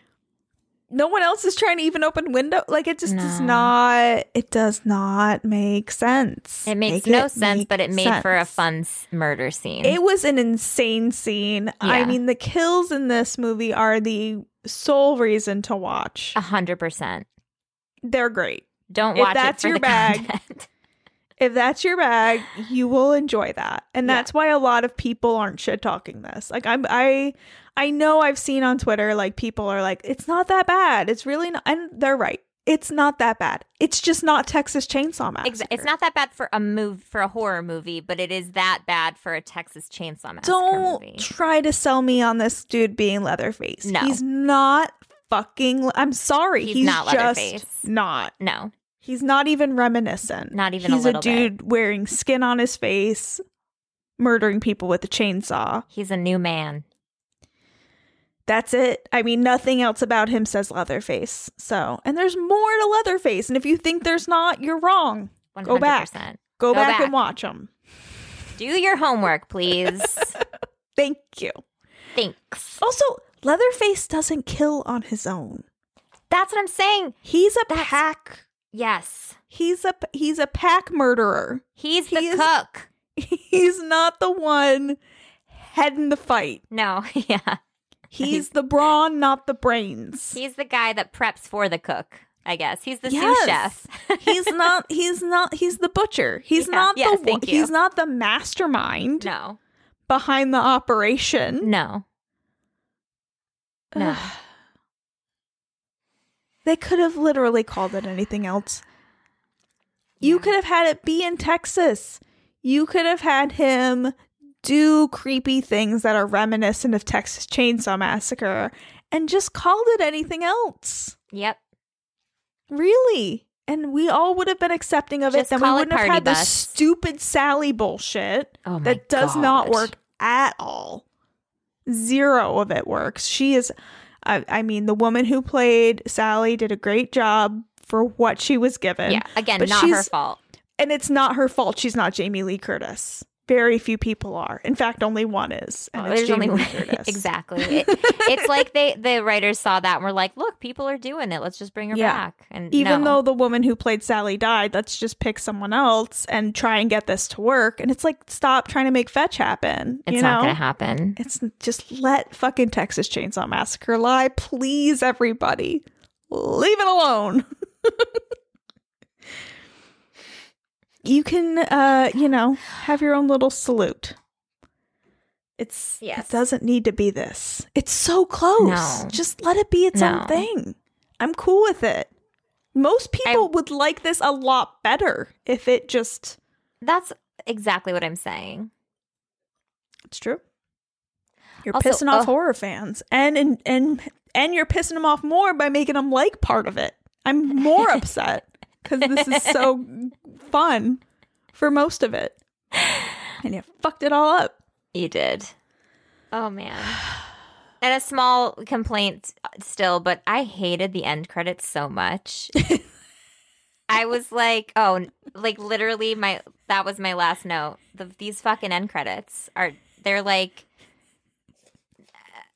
no one else is trying to even open window. Like it just does not. It does not make sense. It makes Make no it sense, make but it made for a fun murder scene. It was an insane scene. I mean, the kills in this movie are the sole reason to watch. A hundred percent. They're great. Don't If watch that's it for your the bag, content. If that's your bag, you will enjoy that. And Yeah. that's why a lot of people aren't shit talking this. Like I'm I I know I've seen on Twitter like people are like it's not that bad. It's really not and they're right. It's not that bad. It's just not Texas Chainsaw Massacre. It's not that bad for a move for a horror movie, but it is that bad for a Texas Chainsaw Massacre Don't movie. try to sell me on this dude being Leatherface. No. He's not fucking I'm sorry. He's He's, not just Leatherface. not. No, He's not even reminiscent. Not even a He's little bit. He's a dude wearing skin on his face, murdering people with a chainsaw. he's a new man. That's it. I mean, nothing else about him says Leatherface. So, and there's more to Leatherface. And if you think there's not, you're wrong. One Go hundred back. percent. Go, Go back, back. and watch them. Do your homework, please. Thank you. Thanks. Also, Leatherface doesn't kill on his own. That's what I'm saying. He's a That's- pack. Yes, He's a he's a pack murderer. he's He the is- cook. He's not the one heading the fight. No, yeah, He's the brawn, not the brains. he's the guy that preps for the cook. I guess he's the Yes. sous chef. he's not he's not he's the butcher. He's Yeah, not yes, the thank you. he's not the mastermind. no, behind the operation. No. No. They could have literally called it anything else. You Yeah. could have had it be in Texas. You could have had him do creepy things that are reminiscent of Texas Chainsaw Massacre and just called it anything else. Yep. Really? And we all would have been accepting of Just it. Then we wouldn't have had this bus. stupid Sally bullshit Oh that does not work at all. Zero of it works. She is, I, I mean, the woman who played Sally did a great job for what she was given. Yeah. Again, But not her fault. And it's not her fault she's not Jamie Lee Curtis. Very few people are. In fact, only one is. And Oh, it's there's Jamie only Curtis. exactly. It- it's like they the writers saw that and were like, "Look, people are doing it. Let's just bring her Yeah. back." And Even no. though the woman who played Sally died, let's just pick someone else and try and get this to work. And it's like, stop trying to make fetch happen. it's not going to happen. It's just let fucking Texas Chainsaw Massacre lie, please, everybody. Leave it alone. you can, uh, you know, have your own little salute. It's Yes. it doesn't need to be this. It's so close. No. Just let it be its No. own thing. I'm cool with it. Most people would like this a lot better if it just. That's exactly what I'm saying. It's true. You're Also, pissing off uh, horror fans, and and and and you're pissing them off more by making them like part of it. I'm more upset because this is so fun for most of it, and you fucked it all up. You did. Oh man. And a small complaint still, but I hated the end credits so much. I was like, oh, like literally my that was my last note. The, these fucking end credits are they're like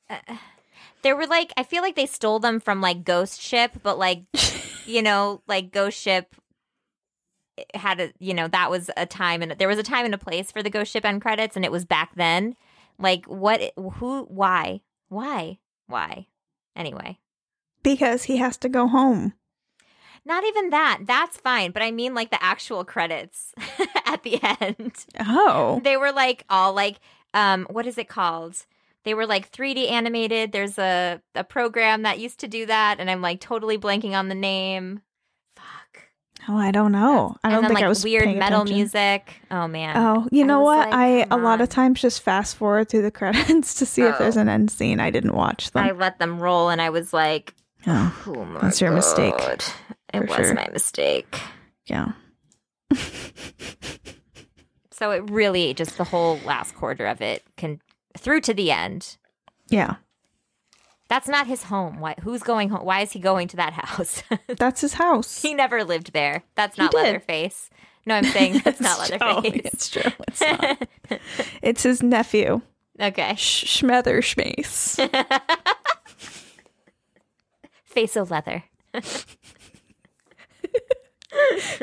uh, they were like I feel like they stole them from like Ghost Ship, but like you know, like Ghost Ship had a you know that was a time and there was a time and a place for the Ghost Ship end credits, and it was back then. Like what? Who? Why? Why? Why? Anyway, Because he has to go home. not even that. That's fine, but I mean like the actual credits at the end. Oh, They were like all like um what is it called? They were like 3D animated. There's a a program that used to do that and I'm like totally blanking on the name. Fuck. oh, I don't know. I and don't then think like I was weird metal attention. music. Oh man. Oh, you I know was what? like, I a come lot of times just fast forward through the credits to see if there's Oh. an end scene. I didn't watch them. I let them roll and I was like, oh, oh my That's your mistake, It for was sure. my mistake. yeah. So it really just the whole last quarter of it can through to the end. Yeah. That's not his home. Why? Who's going home? Why is he going to that house? That's his house. he never lived there. That's not. Leatherface. No, I'm saying that's not Leatherface. it's true. It's not. it's his nephew, okay. Sh- Schmether Schmace. Face of leather.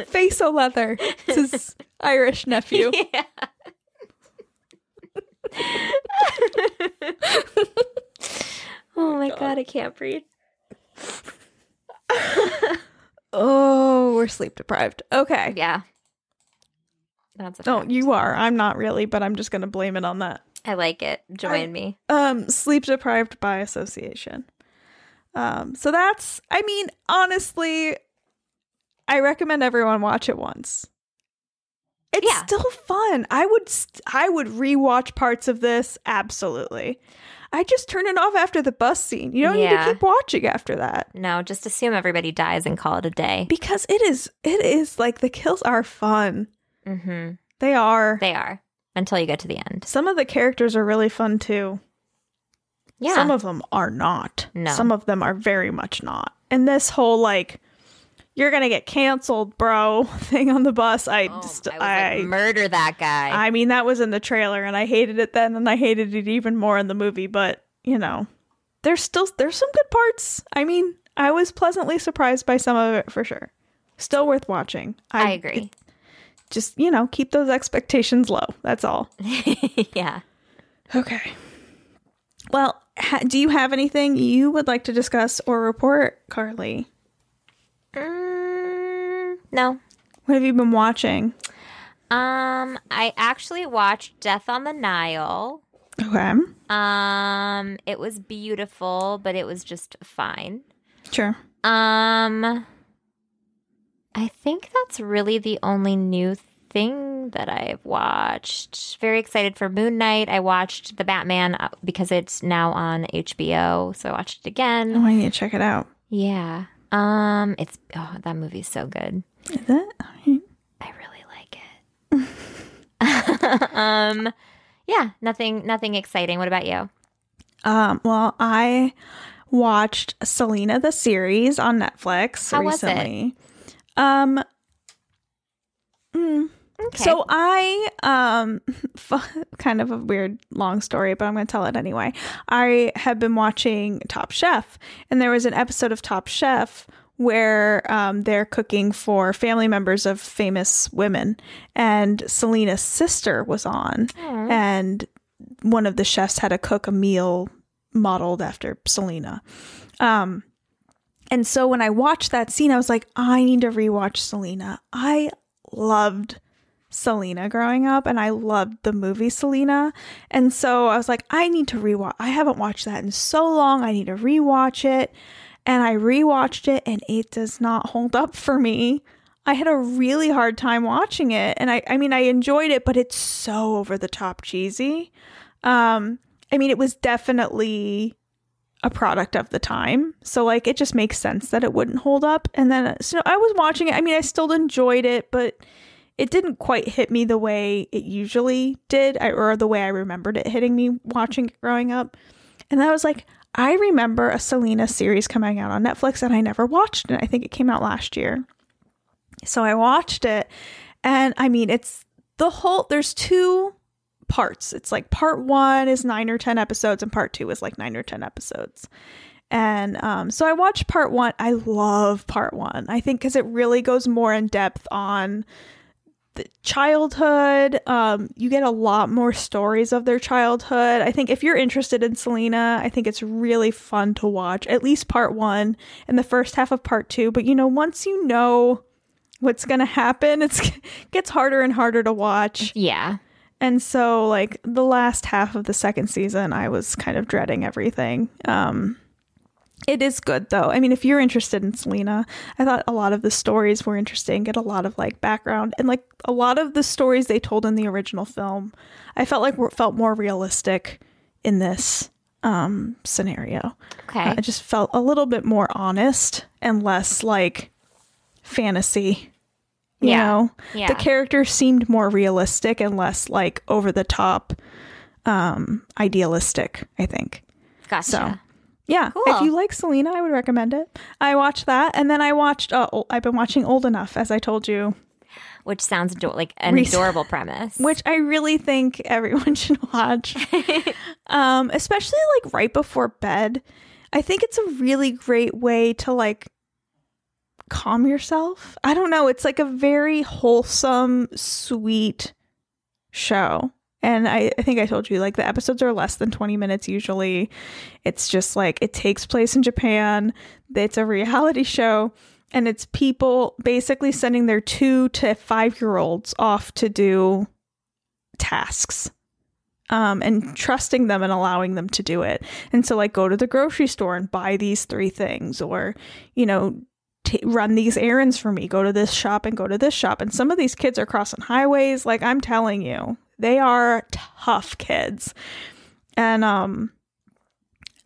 Face o' leather. It's his Irish nephew. yeah. Oh my god, I can't breathe. Oh, we're sleep deprived. Okay. Yeah. That's a No, fact. you are. I'm not really, but I'm just gonna blame it on that. I like it. Join me. Um, sleep deprived by association. Um, so that's. I mean, honestly, I recommend everyone watch it once. It's Yeah. still fun. I would. St- I would rewatch parts of this. Absolutely. I just turn it off after the bus scene. You don't need to keep watching after that No, just assume everybody dies and call it a day. because it is. It is like the kills are fun. Mm-hmm. They are. They are until you get to the end. Some of the characters are really fun too. Yeah. Some of them are not. No. Some of them are very much not. And this whole like you're gonna get canceled, bro thing on the bus. I Oh, just I I like, murder that guy. I mean that was in the trailer and I hated it then and I hated it even more in the movie, but you know, there's still there's some good parts. I mean, I was pleasantly surprised by some of it for sure. Still worth watching. I, agree. Just, you know, keep those expectations low. That's all. yeah. Okay. Well, ha- do you have anything you would like to discuss or report, Carly? Mm, no. What have you been watching? Um, I actually watched Death on the Nile. Okay. Um, it was beautiful, but it was just fine. Sure. Um, I think that's really the only new thing that I've watched. Very excited for Moon Knight. I watched The Batman uh, because it's now on HBO, so I watched it again. Oh, I need to check it out. Yeah. Um, it's oh, that movie's so good. Is it? I really like it. um, yeah, nothing, nothing exciting. What about you? Um, well, I watched Selena the series on Netflix How recently. Um mm, Okay. So I um f- kind of a weird long story, but I'm going to tell it anyway. I have been watching Top Chef, and there was an episode of Top Chef where um, they're cooking for family members of famous women, and Selena's sister was on, and one of the chefs had to cook a meal modeled after Selena. Um, and so when I watched that scene, I was like, I need to rewatch Selena. I loved Selena growing up and I loved the movie Selena. And so I was like, I need to rewatch. I haven't watched that in so long. I need to rewatch it. And I rewatched it and it does not hold up for me. I had a really hard time watching it. And I, I mean, I enjoyed it, but it's so over the top cheesy. Um, I mean, it was definitely a product of the time. So like it just makes sense that it wouldn't hold up. And then so I was watching it. I mean, I still enjoyed it, but it didn't quite hit me the way it usually did or the way I remembered it hitting me watching it growing up. And I was like, I remember a Selena series coming out on Netflix and I never watched it. I think it came out last year. So I watched it and I mean, it's the whole there's two parts. It's like part 1 is 9 or 10 episodes and part 2 is like 9 or 10 episodes. And um, so I watched part one. I love part one. I think because it really goes more in depth on childhood. Um, you get a lot more stories of their childhood. I think if you're interested in Selena, I think it's really fun to watch. At least part one and the first half of part two. But you know, once you know what's gonna happen, it's it gets harder and harder to watch. yeah. And so like the last half of the second season, I was kind of dreading everything. Um it is good though. I mean, if you're interested in Selena, I thought a lot of the stories were interesting, get a lot of like background and like a lot of the stories they told in the original film, I felt like were felt more realistic in this um scenario. Okay. Uh, it just felt a little bit more honest and less like fantasy. You Yeah. know, Yeah. the characters seemed more realistic and less like over the top, um, idealistic. I think. gotcha. So, yeah, Cool. if you like Selena, I would recommend it. I watched that, and then I watched. Uh, I've been watching Old Enough, as I told you, Which sounds ado- like an adorable premise. which I really think everyone should watch, um, especially like right before bed. I think it's a really great way to like calm yourself. I don't know. It's like a very wholesome, sweet show. And I, I think I told you, like, the episodes are less than 20 minutes usually. It's just like it takes place in Japan. It's a reality show. And it's people basically sending their two to five year olds off to do tasks um, and trusting them and allowing them to do it. And so, like, go to the grocery store and buy these three things, or, you know, t- run these errands for me, go to this shop and go to this shop. And some of these kids are crossing highways. Like, I'm telling you, they are tough kids. And, um,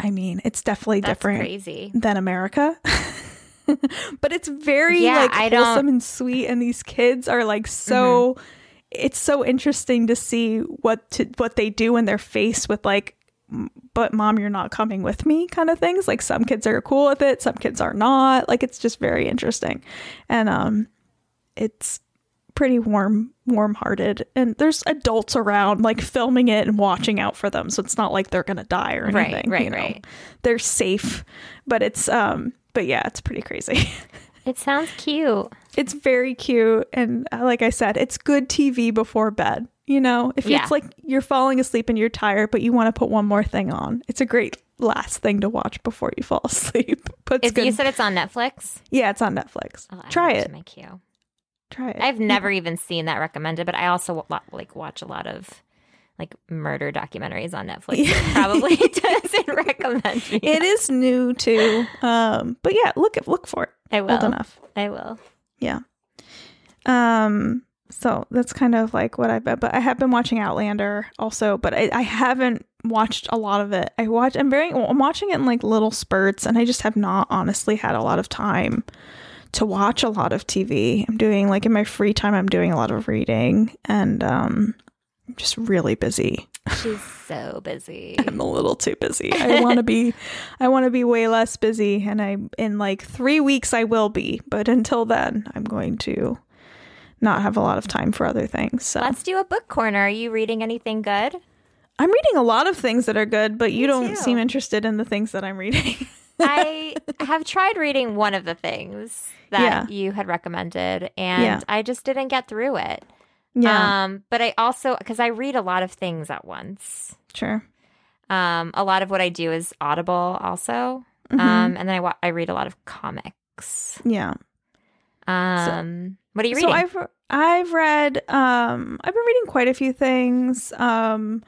I mean, it's definitely That's different crazy. than America. but it's very Yeah, like I don't- wholesome and sweet and these kids are like so it's so interesting to see what to what they do when they're faced with like but mom you're not coming with me kind of things like some kids are cool with it some kids are not like it's just very interesting and um it's pretty warm warm hearted and there's adults around like filming it and watching out for them so it's not like they're gonna die or anything right, you know? right. they're safe but it's um but yeah it's pretty crazy It sounds cute. it's very cute and uh, like i said it's good tv before bed you know if Yeah. it's like you're falling asleep and you're tired but you want to put one more thing on it's a great last thing to watch before you fall asleep But you said it's on Netflix? yeah it's on netflix add try to it my queue. Try it. I've never even seen that recommended, but I also like watch a lot of like murder documentaries on Netflix. It probably doesn't recommend me. it is new too. Um, but yeah, look at look for it. I will. Old enough. I will. Yeah. Um. So that's kind of like what I've been, but I have been watching Outlander also, but I, I haven't watched a lot of it. I watch. I'm very. I'm watching it in like little spurts, and I just have not honestly had a lot of time to watch a lot of TV. I'm doing like in my free time. I'm doing a lot of reading, and um, I'm just really busy. She's so busy. I'm a little too busy. I want to be I want to be way less busy and I in like 3 weeks I will be, but until then I'm going to not have a lot of time for other things. So Let's do a book corner. Are you reading anything good? I'm reading a lot of things that are good, but you Me don't too. seem interested in the things that I'm reading. I have tried reading one of the things that Yeah. you had recommended, and Yeah. I just didn't get through it. yeah, Um, but I also because I read a lot of things at once. sure. Um, a lot of what I do is Audible, also. Mhm. Um, and then I wa- I read a lot of comics. yeah. Um, what are you reading? So? I've I've read um I've been reading quite a few things. Um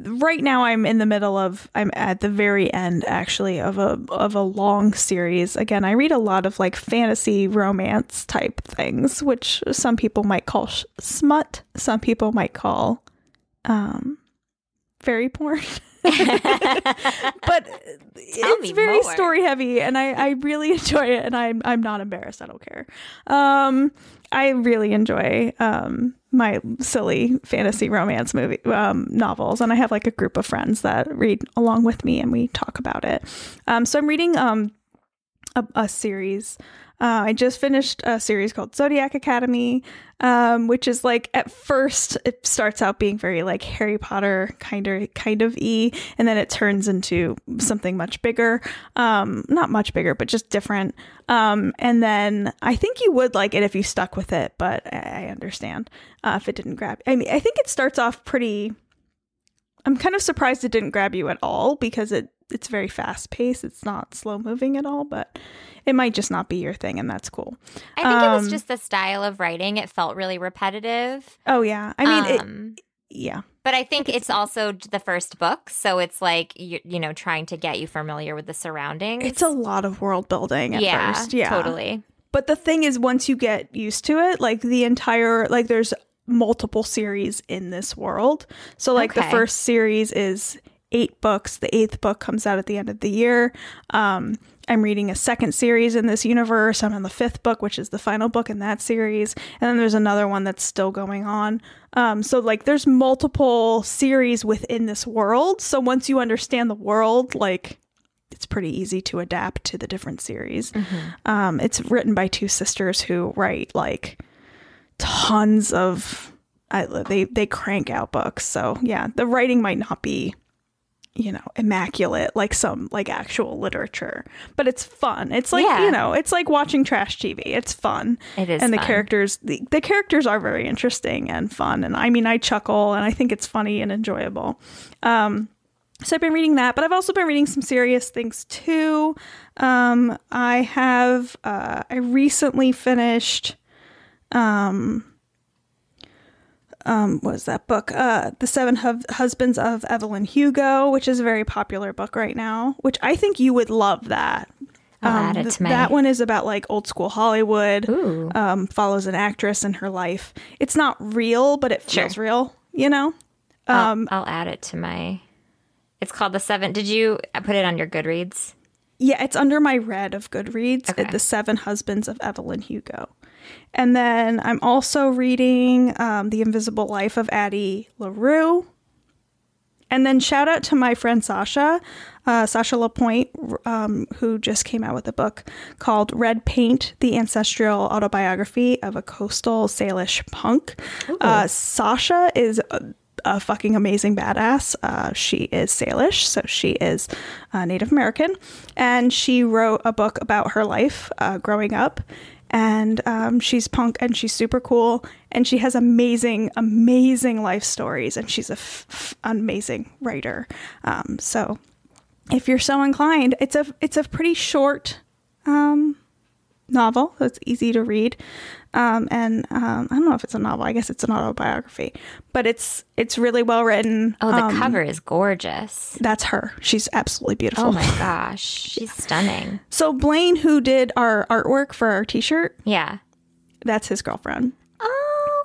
right now I'm in the middle of I'm at the very end actually of a of a long series. Again, I read a lot of like fantasy romance type things, which some people might call sh- smut, some people might call um fairy porn. but it's very more. story heavy and I, I really enjoy it and I'm I'm not embarrassed. I don't care. Um I really enjoy um my silly fantasy romance movie um novels and I have like a group of friends that read along with me and we talk about it. Um so I'm reading um a, a series. Uh, I just finished a series called Zodiac Academy, um, which is like at first it starts out being very like Harry Potter kind of kind of e, and then it turns into something much bigger. Um, not much bigger, but just different. Um, and then I think you would like it if you stuck with it, but I understand uh, if it didn't grab. I mean, I think it starts off pretty. I'm kind of surprised it didn't grab you at all because it it's very fast paced. It's not slow moving at all, but it might just not be your thing, and that's cool. I think it was um, just the style of writing. It felt really repetitive. Oh yeah, I mean, it, um, yeah, but I think it's also the first book, so it's like you, you know trying to get you familiar with the surroundings. it's a lot of world building at yeah, first. Yeah, totally. But the thing is, once you get used to it, like the entire like there's multiple series in this world. So like the first series is eight books. The eighth book comes out at the end of the year. Um, I'm reading a second series in this universe. I'm on the fifth book, which is the final book in that series. And then there's another one that's still going on. Um, so like there's multiple series within this world. So once you understand the world, like it's pretty easy to adapt to the different series. Um, it's written by two sisters who write like tons of. I, they they crank out books, so yeah, the writing might not be, you know, immaculate like some like actual literature, but it's fun. It's like Yeah. you know, it's like watching trash TV. It's fun, It is and the fun. characters the, the characters are very interesting and fun. And I mean, I chuckle and I think it's funny and enjoyable. Um, so I've been reading that, but I've also been reading some serious things too. Um, I have uh, I recently finished um um what was that book? Uh The Seven Hub Husbands of Evelyn Hugo, which is a very popular book right now, which I think you would love that. I'll Um, add it th- to my. That one is about like old school Hollywood. Ooh. Um, follows an actress in her life. It's not real, but it feels Sure. real. You know. I'll- Um, I'll, add it to my. It's called the seven. Did you put it on your Goodreads? Yeah, it's under my read of Goodreads, Okay. The Seven Husbands of Evelyn Hugo. And then I'm also reading um, The Invisible Life of Addie LaRue. And then shout out to my friend Sasha, uh, Sasha LaPointe, um, who just came out with a book called Red Paint The Ancestral Autobiography of a Coastal Salish Punk. Uh, Sasha is a, a fucking amazing badass. Uh, she is Salish, so she is uh, Native American. And she wrote a book about her life uh, growing up and um, she's punk and she's super cool and she has amazing amazing life stories and she's a f- f- amazing writer um, so if you're so inclined it's a it's a pretty short um, novel. So it's easy to read, um, and um, I don't know if it's a novel. I guess it's an autobiography, but it's it's really well written. Oh, the Um, cover is gorgeous. That's her. She's absolutely beautiful. Oh my gosh, she's stunning. So Blaine, who did our artwork for our T-shirt, Yeah. that's his girlfriend.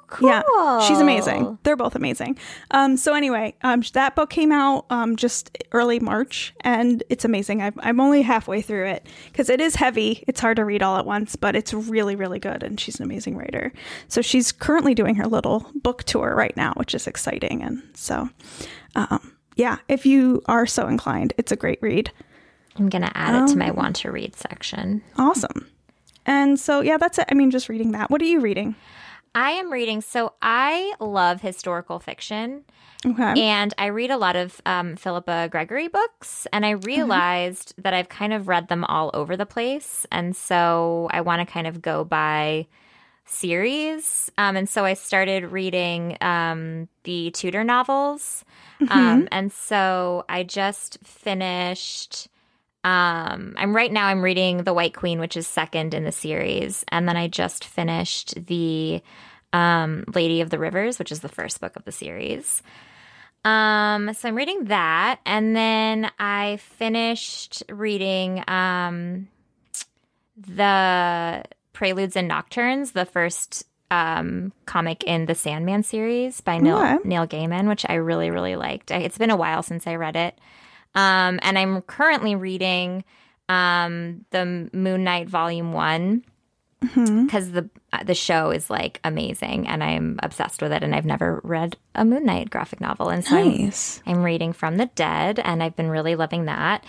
Cool. Yeah, she's amazing. They're both amazing. Um, so anyway, um, that book came out um, just early March, and it's amazing. I'm, I'm only halfway through it because it is heavy. It's hard to read all at once, but it's really, really good, and she's an amazing writer. So she's currently doing her little book tour right now, which is exciting. And so, um, yeah, if you are so inclined, it's a great read. I'm gonna add it to Um, my want to read section. Awesome. And so, yeah, that's it. I mean, just reading that. What are you reading? I am reading. So I love historical fiction. Okay. And I read a lot of um, Philippa Gregory books, and I realized that I've kind of read them all over the place. And so I want to kind of go by series. Um, and so I started reading um, the Tudor novels. Um, and so I just finished. Um, I'm right now. I'm reading The White Queen, which is second in the series, and then I just finished the um, Lady of the Rivers, which is the first book of the series. Um, so I'm reading that, and then I finished reading um, the Preludes and Nocturnes, the first um, comic in the Sandman series by Neil, Okay. Neil Gaiman, which I really really liked. I, it's been a while since I read it, um, and I'm currently reading um, the Moon Knight Volume One. Because the uh, the show is like amazing and I'm obsessed with it and I've never read a Moon Knight graphic novel and so I'm- I'm, reading From the Dead and I've been really loving that.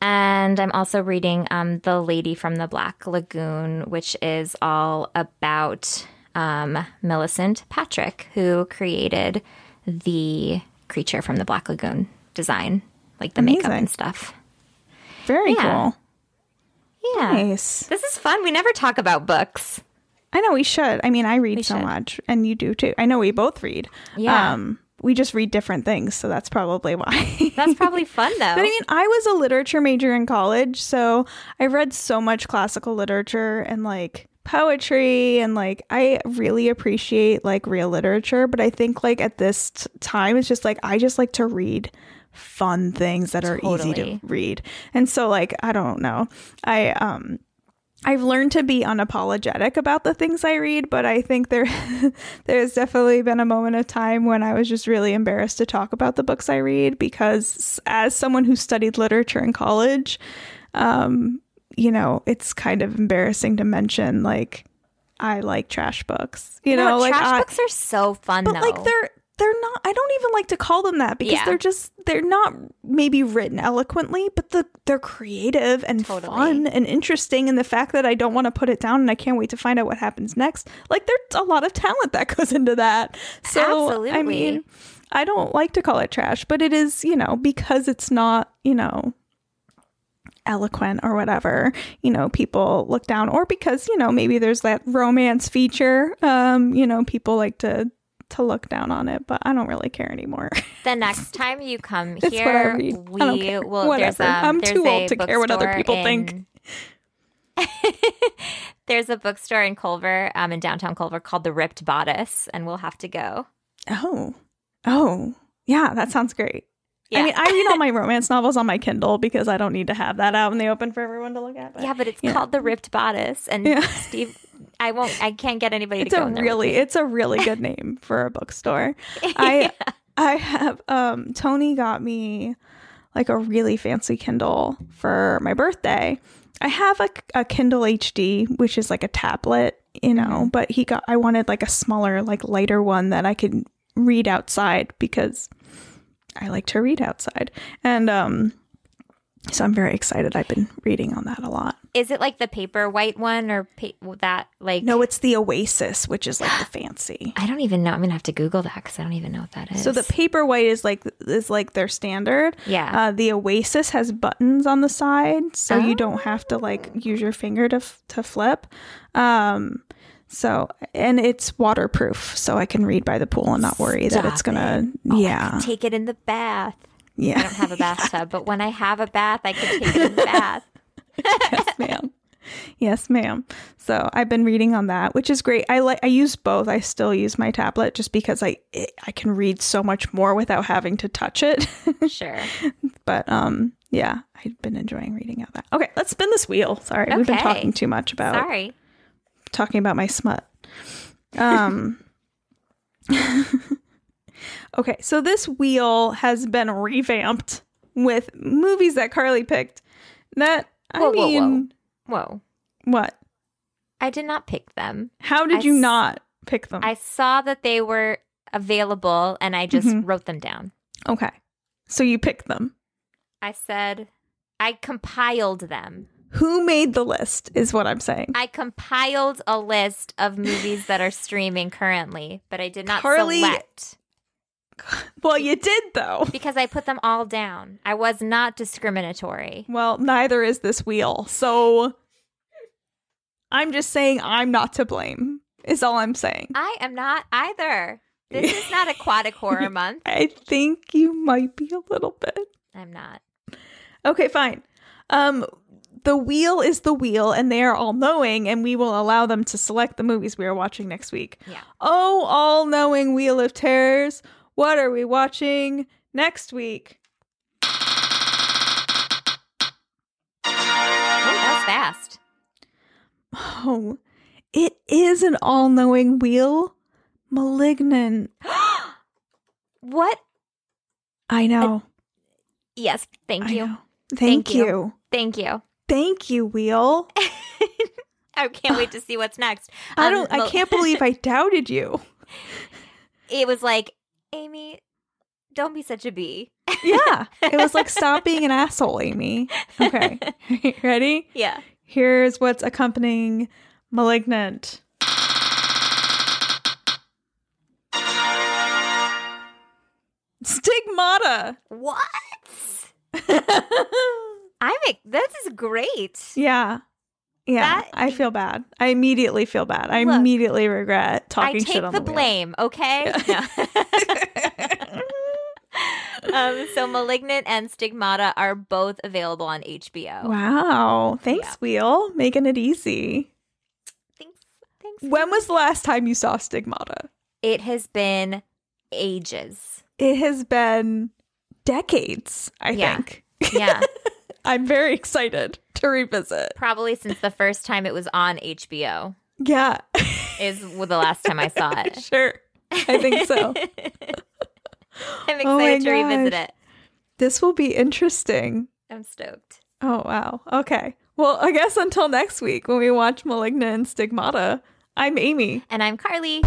And I'm also reading um, The Lady from the Black Lagoon which is all about um, Millicent Patrick who created the creature from the Black Lagoon design like the makeup and stuff Very Yeah. cool. yeah Nice. this is fun we never talk about books I know we should. I mean, I read so should. much, and you do too. I know we both read. Yeah. Um, we just read different things, so that's probably why. that's probably fun though But I mean, I was a literature major in college, so I read so much classical literature and like poetry and like I really appreciate like real literature, but I think like at this t- time it's just like I just like to read fun things that are easy to read. And so like I don't know. I um I've learned to be unapologetic about the things I read, but I think there there's definitely been a moment of time when I was just really embarrassed to talk about the books I read because as someone who studied literature in college, um, you know, it's kind of embarrassing to mention like I like trash books. You, know, what? like trash I, books are so fun but though. like they're they're not I don't even like to call them that because Yeah. they're just they're not maybe written eloquently, but the they're creative and Totally. fun and interesting and the fact that I don't want to put it down and I can't wait to find out what happens next. Like there's a lot of talent that goes into that. So I mean I don't like to call it trash, but it is, you know, because it's not, you know, eloquent or whatever you know people look down or because you know maybe there's that romance feature um you know people like to to look down on it but i don't really care anymore the next time you come here, we will. Whatever. There's, um, I'm there's too old to care what other people think. there's a bookstore in Culver, um, in downtown Culver, called the Ripped Bodice, and we'll have to go. oh oh yeah that sounds great Yeah. i mean i read all my romance novels on my kindle because i don't need to have that out in the open for everyone to look at but yeah, but it's yeah. called the Ripped Bodice, and Yeah. Steve, I won't, I can't get anybody it's to go a really it's a really good name for a bookstore I I have um Tony got me like a really fancy Kindle for my birthday. I have a, a Kindle HD, which is like a tablet, you know, but he got I wanted like a smaller, like lighter one that I could read outside because I like to read outside. And um so I'm very excited. I've been reading on that a lot. Is it like the Paperwhite one or pa- that like? No, it's the Oasis, which is like the fancy. I don't even know. I'm gonna have to Google that because I don't even know what that is. So the Paperwhite is like is like their standard. Yeah. Uh, the Oasis has buttons on the side, so you don't have to like use your finger to f- to flip. Um, so and it's waterproof, so I can read by the pool and not worry that it's gonna. Oh, I yeah, take it in the bath. I don't have a bathtub, but when I have a bath, I can take a bath. yes, ma'am. Yes, ma'am. So I've been reading on that, which is great. I like I use both. I still use my tablet just because I it, I can read so much more without having to touch it. Sure. but um yeah, I've been enjoying reading out that. Okay, let's spin this wheel. Sorry, we've been talking too much about Sorry. talking about my smut. Um Okay, so this wheel has been revamped with movies that Carly picked. That I Whoa, whoa, whoa. mean, Whoa. what? I did not pick them. How did I you s- not pick them? I saw that they were available and I just Mhm. wrote them down. okay. So you picked them. I said, I compiled them. Who made the list is what I'm saying. I compiled a list of movies that are streaming currently, but I did not Carly- select well, you did though. because I put them all down. I was not discriminatory. Well, neither is this wheel. So I'm just saying I'm not to blame. Is all I'm saying. I am not either. This is not aquatic horror month. I think you might be a little bit. I'm not. Okay, fine. Um the wheel is the wheel and they are all knowing and we will allow them to select the movies we are watching next week. Yeah. Oh, all knowing wheel of terrors. What are we watching next week? Oh, that was fast. Oh, it is an all-knowing wheel. Malignant. What? I know. Yes, thank you. Thank, Thank you. you. Thank you. Thank you, wheel. I can't wait to see what's next. I Um, don't I can't believe I doubted you. It was like, Amy, don't be such a bee. Yeah. It was like stop being an asshole, Amy. Okay. Ready? Yeah. Here's what's accompanying Malignant. Stigmata. What? I'm. This is great. yeah. Yeah. That- I feel bad. I immediately feel bad. I Look, immediately regret talking. I take the, the, wheel. blame. Okay. No. um. So, *Malignant* and *Stigmata* are both available on HBO. Wow. Thanks, Yeah. Wheel. Making it easy. Thanks. Thanks. When was the last time you saw Stigmata? It has been ages. It has been decades, I Yeah. think. Yeah. I'm very excited to revisit. Probably since the first time it was on HBO Yeah. is the last time I saw it. sure. I think so. I'm oh excited Oh to revisit it. this will be interesting. I'm stoked. Oh, wow. Okay. Well, I guess until next week when we watch Malignant and Stigmata, I'm Amy. And I'm Carly.